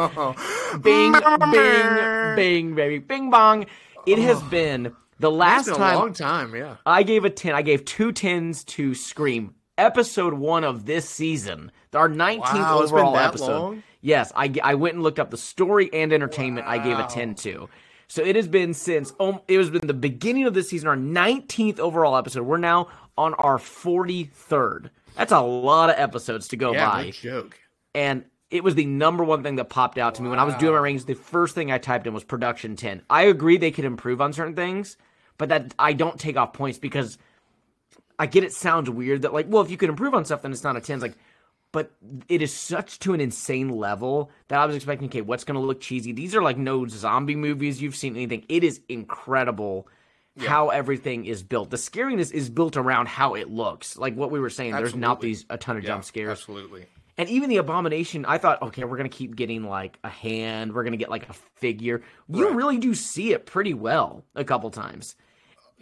A: bing, bing, bing, baby, bing bong. It has been the last
B: it's been a
A: time
B: long time. Yeah,
A: I gave a 10. I gave two tens to Scream. Episode one of this season, our 19th
B: Wow,
A: overall
B: that
A: episode.
B: long?
A: Yes, I, I went and looked up the story and entertainment. I gave a 10 to. So it has been since, um, it has been the beginning of this season, our 19th overall episode. We're now on our 43rd. That's a lot of episodes to go
B: yeah,
A: by
B: no joke.
A: and it was the number one thing that popped out to me when I was doing my rankings. The first thing I typed in was production 10. I agree they could improve on certain things, but that I don't take off points because I get it sounds weird that like, well, if you could improve on stuff, then it's not a 10. It's like, but it is such to an insane level that I was expecting, okay, what's going to look cheesy? These are like no zombie movies you've seen anything. It is incredible how everything is built. The scariness is built around how it looks. Like what we were saying, there's not these a ton of jump scares.
B: Absolutely.
A: And even the abomination, I thought, okay, we're gonna keep getting like a hand, we're gonna get like a figure. You
B: Right.
A: really do see it pretty well a couple times,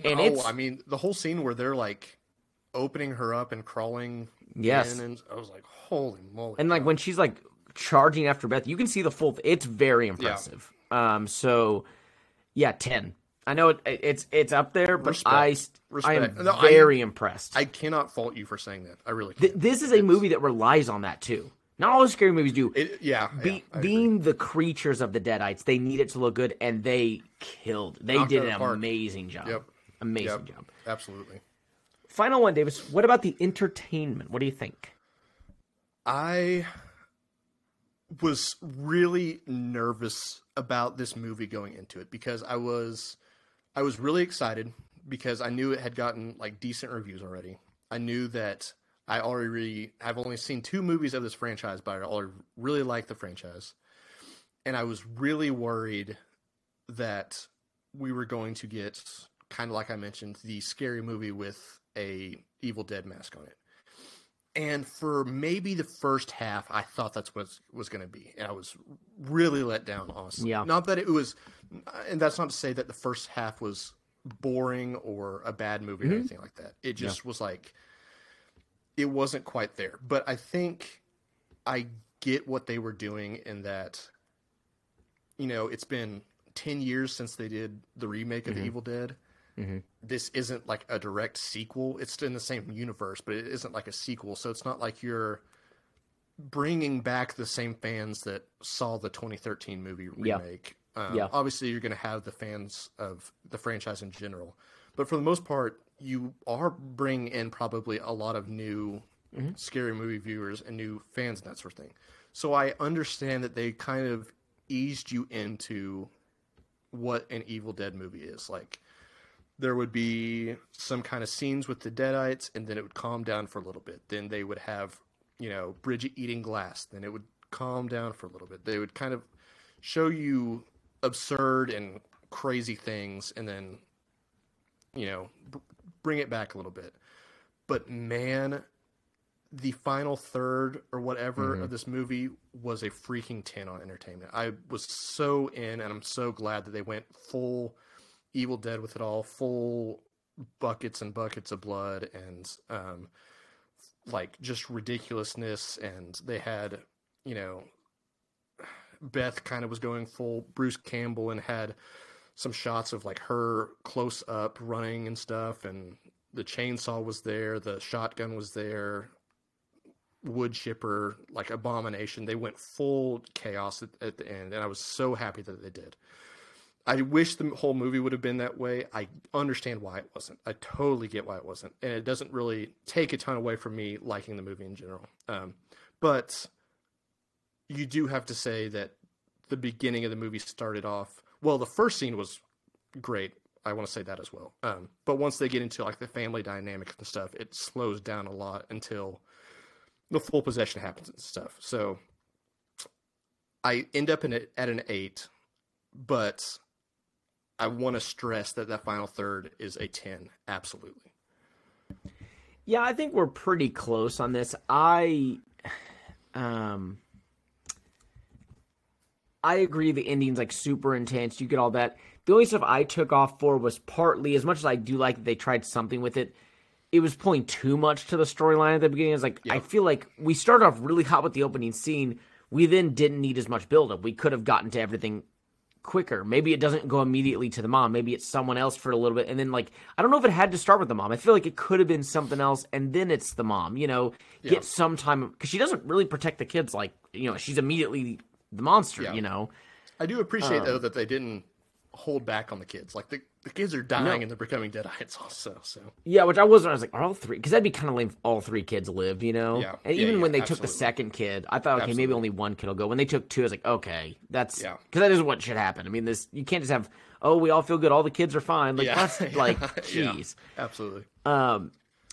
A: and
B: oh, I mean, the whole scene where they're like opening her up and crawling.
A: Yes.
B: in, and I was like, holy moly!
A: and like when she's like charging after Beth, you can see the full. It's very impressive. Um, so yeah, ten. I know it, it's it's up there, but
B: Respect.
A: I st- I am
B: Respect. No, I-
A: very impressed.
B: I cannot fault you for saying that. I really
A: Th-
B: can't.
A: this is a movie that relies on that too. Not all scary movies do.
B: It, yeah,
A: Be,
B: yeah,
A: being the creatures of the Deadites, they need it to look good, and they killed. They
B: Knocked
A: did an
B: apart.
A: amazing job.
B: Yep.
A: Amazing
B: Yep,
A: job.
B: absolutely.
A: Final one, Davis. What about the entertainment? What do you think?
B: I was really nervous about this movie going into it because I was I was really excited because I knew it had gotten like decent reviews already. I knew that I already I've only seen two movies of this franchise, but I already really like the franchise. And I was really worried that we were going to get kind of like I mentioned the scary movie with a Evil Dead mask on it. And for maybe the first half, I thought that's what was going to be, and I was really let down. Honestly,
A: Yeah.
B: Not that it was, and that's not to say that the first half was boring or a bad movie
A: Mm-hmm.
B: or anything like that. It just was like it wasn't quite there. But I think I get what they were doing in that. You know, it's been ten years since they did the remake of Evil Dead this isn't like a direct sequel. It's in the same universe, but it isn't like a sequel. So it's not like you're bringing back the same fans that saw the 2013 movie
A: Yeah.
B: remake. Um,
A: Yeah.
B: Obviously, you're going to have the fans of the franchise in general, but for the most part, you are bringing in probably a lot of new scary movie viewers and new fans and that sort of thing. So I understand that they kind of eased you into what an Evil Dead movie is like there would be some kind of scenes with the deadites and then it would calm down for a little bit. Then they would have you know bridget eating glass. Then it would calm down for a little bit. They would kind of show you absurd and crazy things and then you know br- bring it back a little bit. But man the final third or whatever mm-hmm. of this movie was a freaking 10 on entertainment. I was so in and i'm so glad that they went full Evil Dead with it all, full buckets and buckets of blood and um, like just ridiculousness. And they had, you know, Beth kind of was going full Bruce Campbell and had some shots of like her close up running and stuff. And the chainsaw was there, the shotgun was there, wood chipper, like abomination. They went full chaos at, at the end, and I was so happy that they did. I wish the whole movie would have been that way. I understand why it wasn't. I totally get why it wasn't, and it doesn't really take a ton away from me liking the movie in general. Um, but you do have to say that the beginning of the movie started off well. The first scene was great. I want to say that as well. Um, but once they get into like the family dynamics and stuff, it slows down a lot until the full possession happens and stuff. So I end up in it at an eight, but I want to stress that that final third is a ten, absolutely.
A: Yeah, I think we're pretty close on this. I, um, I agree. The ending's like super intense. You get all that. The only stuff I took off for was partly, as much as I do like that they tried something with it, it was pulling too much to the storyline at the beginning. It's like. I feel like we started off really hot with the opening scene. We then didn't need as much buildup. We could have gotten to everything quicker. Maybe it doesn't go immediately to the mom. Maybe it's someone else for a little bit. And then, like, I don't know if it had to start with the mom. I feel like it could have been something else. And then it's the mom, you know, yeah. get some time. Because she doesn't really protect the kids. Like, you know, she's immediately the monster, yeah. you know.
B: I do appreciate, um, though, that they didn't hold back on the kids. Like the, the kids are dying no. and they're becoming deadites also. So
A: yeah, which I wasn't. I was like, are all three? Because that'd be kind of lame. If all three kids lived, you know. Yeah. And even yeah, when they absolutely. took the second kid, I thought, okay, absolutely. maybe only one kid will go. When they took two, I was like, okay, that's yeah. Because that is what should happen. I mean, this you can't just have. Oh, we all feel good. All the kids are fine. Like that's like, jeez.
B: absolutely.
A: Um,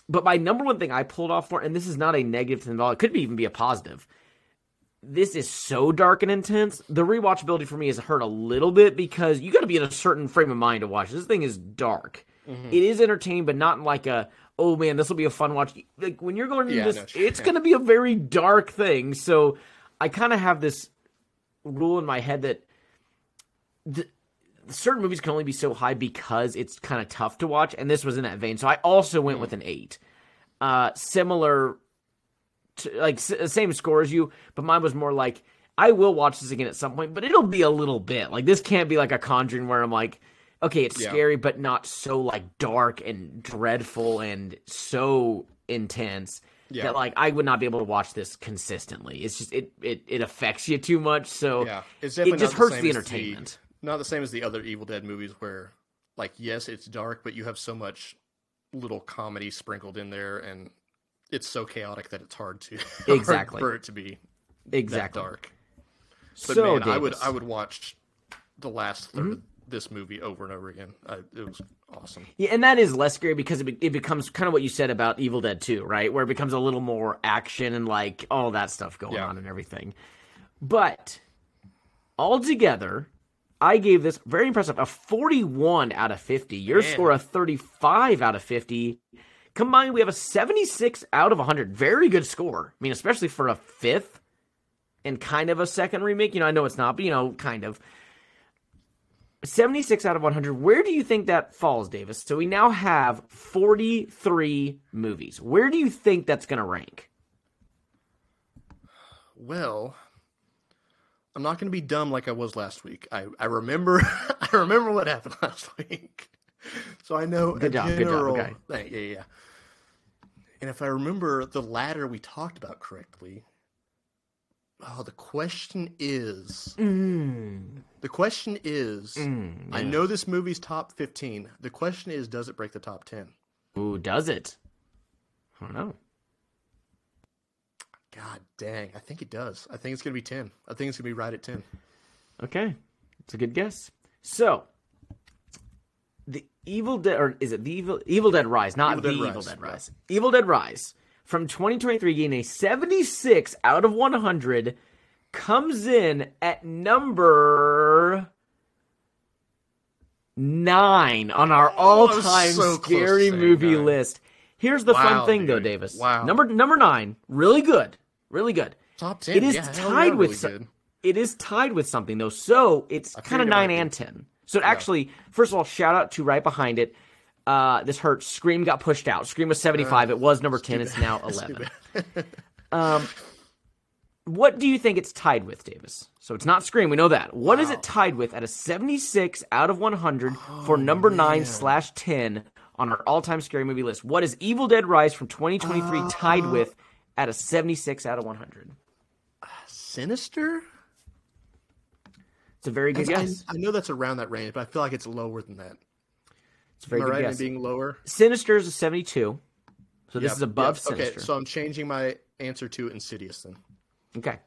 A: but my number one thing I pulled off for, and this is not a negative thing at all. It could be even be a positive this is so dark and intense. The rewatchability for me has hurt a little bit because you got to be in a certain frame of mind to watch. This thing is dark. Mm-hmm. It is entertaining, but not like a oh man, this will be a fun watch. Like when you're going into yeah, this, no, it's yeah. going to be a very dark thing. So I kind of have this rule in my head that the, certain movies can only be so high because it's kind of tough to watch, and this was in that vein. So I also went mm. with an eight. Uh, similar like same score as you, but mine was more like I will watch this again at some point, but it'll be a little bit. Like this can't be like a Conjuring where I'm like, okay, it's yeah. scary, but not so like dark and dreadful and so intense. Yeah. That like I would not be able to watch this consistently. It's just it it, it affects you too much. So yeah. it's it just hurts the, the entertainment.
B: The, not the same as the other Evil Dead movies where like yes, it's dark, but you have so much little comedy sprinkled in there and it's so chaotic that it's hard to
A: exactly
B: hard for it to be
A: exactly
B: dark. But so man, Davis. I would I would watch the last 3rd mm-hmm. of this movie over and over again. I, it was awesome.
A: Yeah, and that is less scary because it, be, it becomes kind of what you said about Evil Dead 2, right? Where it becomes a little more action and like all that stuff going yeah. on and everything. But altogether, I gave this very impressive a 41 out of 50. Your Man. score a 35 out of 50. Combined, we have a 76 out of 100. Very good score. I mean, especially for a fifth and kind of a second remake. You know, I know it's not, but, you know, kind of. 76 out of 100. Where do you think that falls, Davis? So we now have 43 movies. Where do you think that's going to rank?
B: Well, I'm not going to be dumb like I was last week. I, I remember I remember what happened last week. So I know
A: good job, general, good job.
B: Okay. Yeah, yeah. And if I remember the ladder we talked about correctly, oh, the question is.
A: Mm.
B: The question is. Mm, I know this movie's top 15. The question is, does it break the top 10?
A: Ooh, does it? I don't know.
B: God dang. I think it does. I think it's going to be 10. I think it's going to be right at 10.
A: Okay. It's a good guess. So, Evil Dead, or is it the Evil Evil Dead Rise? Not Evil the Dead Evil Dead Rise. Yeah. Evil Dead Rise from 2023 getting a 76 out of 100 comes in at number nine on our oh, all-time so scary movie nine. list. Here's the wow, fun thing, dude. though, Davis.
B: Wow.
A: Number number nine, really good, really good.
B: Top ten.
A: It is
B: yeah,
A: tied with. Really it is tied with something though, so it's kind of nine and ten. So actually, yeah. first of all, shout out to right behind it. Uh, this hurts. Scream got pushed out. Scream was 75. Uh, it was number 10. It's now 11. um, what do you think it's tied with, Davis? So it's not Scream. We know that. What wow. is it tied with at a 76 out of 100 oh, for number man. 9 slash 10 on our all time scary movie list? What is Evil Dead Rise from 2023 uh, tied with at a 76 out of 100?
B: Sinister?
A: It's a very good
B: I,
A: guess.
B: I know that's around that range, but I feel like it's lower than that.
A: It's a very
B: Am I
A: good
B: right
A: guess.
B: being lower?
A: Sinister is a 72. So this
B: Yep,
A: is above
B: yep.
A: Sinister.
B: Okay, so I'm changing my answer to Insidious then.
A: Okay.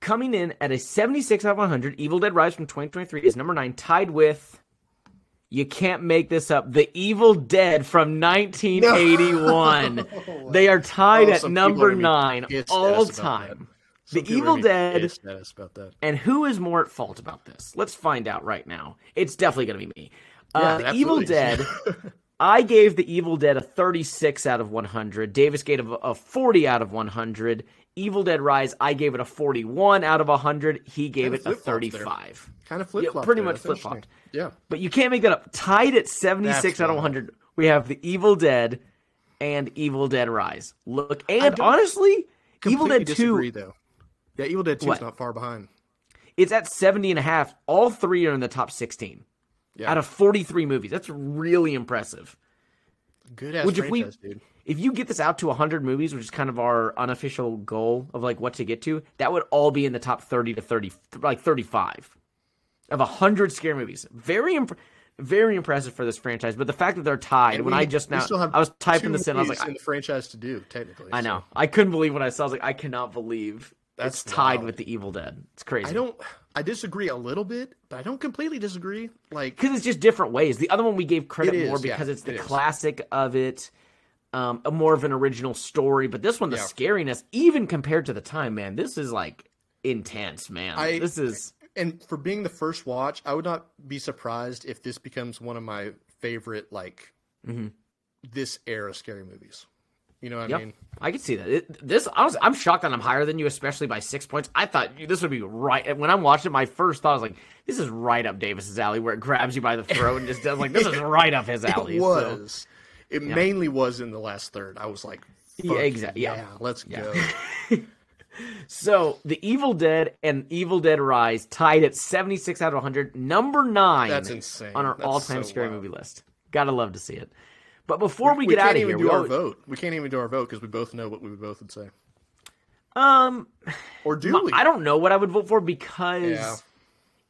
A: Coming in at a 76 out of 100, Evil Dead Rise from 2023 is number nine, tied with. You can't make this up. The Evil Dead from 1981. They are tied
B: Oh,
A: at number
B: are gonna be
A: nine all
B: us that.
A: time.
B: Some
A: The Evil Dead
B: pissed at us about that.
A: and who is more at fault about this? Let's find out right now. It's definitely going to be me.
B: Yeah,
A: uh, the Evil. Dead. I gave the Evil Dead a 36 out of 100. Davis gave it a 40 out of 100. Evil Dead Rise, I gave it a 41 out of 100. He gave
B: Kinda
A: it a
B: flip-flopped there.
A: 35.
B: Kind of flip flop.
A: pretty much flip-flopped.
B: Yeah.
A: But you can't make that up. Tied at 76
B: That's
A: out of 100. We have the Evil Dead and Evil Dead Rise. Look, and honestly, Evil Dead 2
B: disagree, though. Yeah, Evil Dead 2 is not far behind.
A: it's at 70 and a half. All three are in the top 16
B: Yeah.
A: out of 43 movies. That's really impressive.
B: Good ass
A: Which if we-
B: dude.
A: if you get this out to 100 movies, which is kind of our unofficial goal of like what to get to, that would all be in the top 30 to 30, like 35 of 100 scare movies. Very, imp- very impressive for this franchise. But the fact that they're tied,
B: And
A: when I just now,
B: still have
A: I was typing this in, I was like,
B: in the franchise to do technically.
A: I
B: so
A: know, I couldn't believe when I saw. I was like, I cannot believe
B: That's
A: it's tied
B: wild.
A: with the Evil Dead. It's crazy.
B: I don't. I disagree a little bit, but I don't completely disagree. Like,
A: because it's just different ways. The other one we gave credit
B: It is,
A: more
B: yeah,
A: because it's the
B: it is.
A: classic of it, um, a more of an original story. But this one, the
B: Yeah.
A: scariness, even compared to the time, man, this is like intense, man.
B: I-
A: this is
B: and for being the first watch, I would not be surprised if this becomes one of my favorite like
A: Mhm.
B: this era scary movies. You know what
A: Yep.
B: I mean?
A: I can see that. It, this, I was, I'm shocked that I'm higher than you, especially by six points. I thought this would be right. When I'm watching, my first thought was like, "This is right up Davis's alley," where it grabs you by the throat and just does like, "This is right up his alley."
B: It
A: So,
B: was. It mainly was in the last third. I was like,
A: Yeah,
B: fuck
A: exact- yeah.
B: yeah, let's go.
A: so, The Evil Dead and Evil Dead Rise tied at 76 out of 100, number nine.
B: That's insane.
A: on our
B: That's
A: all-time
B: so
A: scary
B: wild.
A: movie list. Gotta love to see it. But before we,
B: we
A: get
B: can't
A: out of
B: even
A: here,
B: do
A: we
B: our
A: always-
B: vote. We can't even do our vote because we both know what we both would say.
A: um,
B: Or do we?
A: I don't know what I would vote for because
B: Yeah.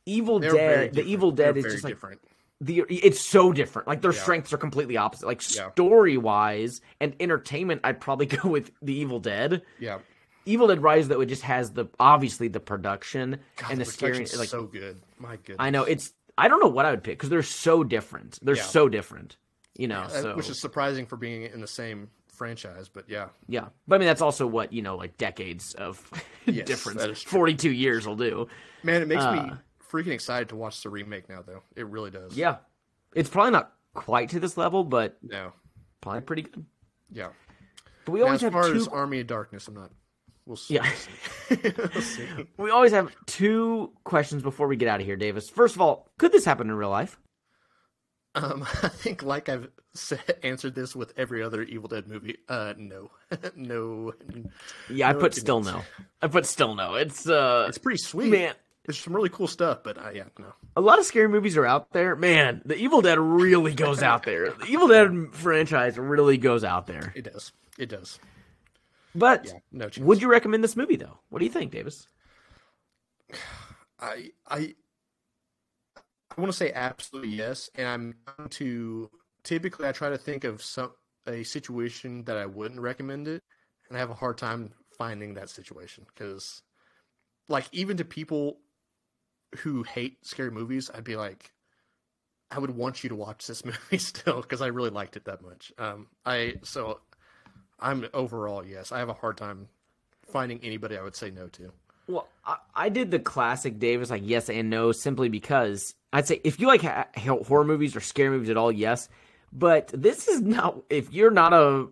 A: Evil
B: They're
A: Dead, the. Evil
B: They're
A: Dead is
B: very
A: just like
B: different.
A: the it's so different. Like their
B: Yeah.
A: strengths are completely opposite. Like
B: Yeah.
A: story wise and entertainment, I'd probably go with the Evil Dead.
B: Yeah.
A: Evil Dead Rise though it just has the obviously the production
B: God,
A: and the, scary like
B: so good. My goodness.
A: I know it's I don't know what I would pick because they're so different. They're so different. You know, so
B: Which is surprising for being in the same franchise, but yeah.
A: yeah. But I mean that's also what, you know, like decades of
B: Yes,
A: difference.
B: that is true.
A: Forty two years will do.
B: Man, it makes me
A: Uh,
B: freaking excited to watch the remake now, though. It really does.
A: Yeah. It's probably not quite to this level, but
B: No.
A: probably pretty good.
B: Yeah.
A: But we
B: Now,
A: always
B: as
A: have
B: far
A: two
B: as Army of Darkness, I'm not. We'll see.
A: Yeah.
B: we'll see.
A: We always have two questions before we get out of here, Davis. First of all, could this happen in real life?
B: Um, I think, like I've said, answered this with every other Evil Dead movie. Uh, no, no.
A: Yeah, I put still no. I put still no. It's uh
B: It's pretty sweet.
A: man,
B: There's some really cool stuff, but uh, yeah, no.
A: a lot of scary movies are out there. Man, the Evil Dead really goes out there. The Evil Dead franchise really goes out there.
B: It does. It does.
A: But
B: Yeah, no chance.
A: would you recommend this movie though? What do you think, Davis?
B: I I I want to say absolutely yes, and I'm going to typically I try to think of some a situation that I wouldn't recommend it, and I have a hard time finding that situation because, like, even to people who hate scary movies, I'd be like, I would want you to watch this movie still because I really liked it that much. Um, I so I'm overall yes, I have a hard time finding anybody I would say no to.
A: Well, I, I did the classic Davis, like yes and no, simply because I'd say if you like ha- horror movies or scary movies at all, yes. But this is not. If you're not a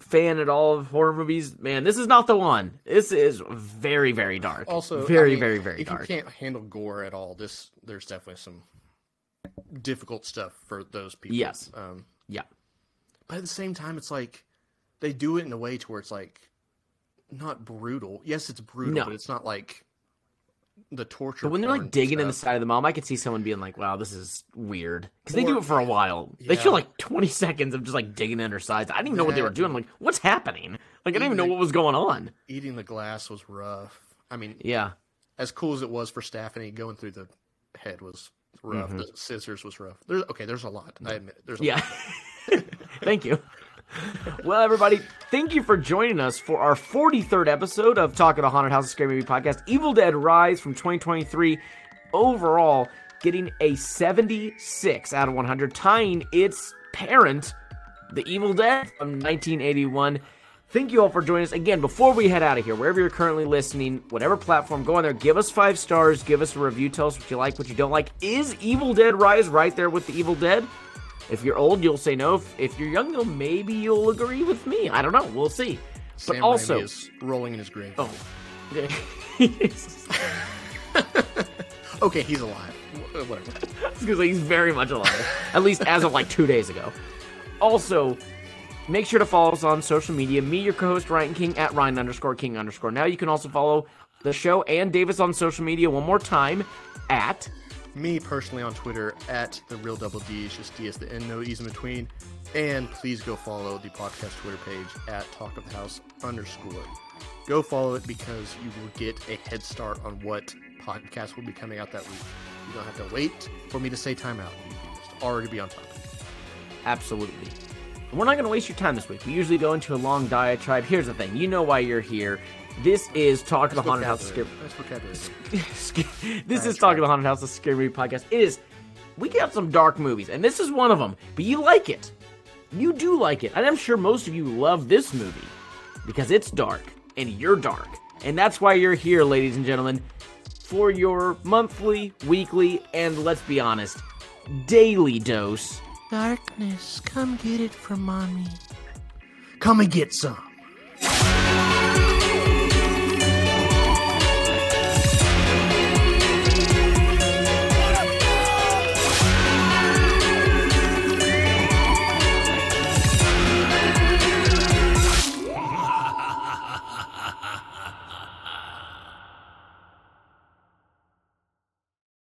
A: fan at all of horror movies, man, this is not the one. This is very, very dark.
B: Also,
A: very,
B: I mean,
A: very, very
B: if
A: dark.
B: you can't handle gore at all, this there's definitely some difficult stuff for those people.
A: Yes.
B: Um,
A: Yeah,
B: but at the same time, it's like they do it in a way to where it's like not brutal. Yes, it's brutal,
A: No.
B: but it's not like the torture.
A: but when they're like digging in the side of the mom, I could see someone being like, "Wow, this is weird," because they do it for a while. They
B: Yeah.
A: show like 20 seconds of just like digging in her sides. I didn't even know what they were doing. I'm like, what's happening? Like, I didn't even know
B: Even
A: what was going on.
B: eating the glass was rough. I mean,
A: Yeah,
B: as cool as it was for Staffney going through the head was rough. Mm-hmm. The scissors was rough. There's okay. There's a lot. I admit. There's a
A: Yeah.
B: lot.
A: Thank you. Well, everybody, thank you for joining us for our 43rd episode of Talking to Haunted House of Scary Movie Podcast. Evil Dead Rise from 2023, overall getting a 76 out of 100, tying its parent, The Evil Dead from 1981. Thank you all for joining us. Again, before we head out of here, wherever you're currently listening, whatever platform, go on there, give us five stars, give us a review, tell us what you like, what you don't like. Is Evil Dead Rise right there with The Evil Dead? If you're old, you'll say no. If, if you're young, though, maybe you'll agree with me. I don't know. We'll see. But
B: Sam
A: also,
B: Raimi is rolling in his grave.
A: oh,
B: Okay, he's alive. Uh, whatever.
A: because he's very much alive, at least as of like two days ago. Also, make sure to follow us on social media. Me, your co-host Ryan King at Ryan underscore King underscore. Now you can also follow the show and Davis on social media one more time at
B: Me personally on Twitter at the real double D. It's just D is the end, no E's in between. And please go follow the podcast Twitter page at Talk of the House underscore. Go follow it because you will get a head start on what podcast will be coming out that week. You don't have to wait for me to say timeout. You can just already be on top.
A: Absolutely. We're not going to waste your time this week. We usually go into a long diatribe. Here's the thing you know why you're here. This is Talk to the Haunted House of Scary.
B: That's vocabulary.
A: this is Talking to the Haunted House of Scary Movie Podcast. It is. We got some dark movies, and this is one of them. But you like it. You do like it. And I'm sure most of you love this movie because it's dark, and you're dark. And that's why you're here, ladies and gentlemen, for your monthly, weekly, and let's be honest, daily dose
B: Darkness, come get it from mommy. Come and get some.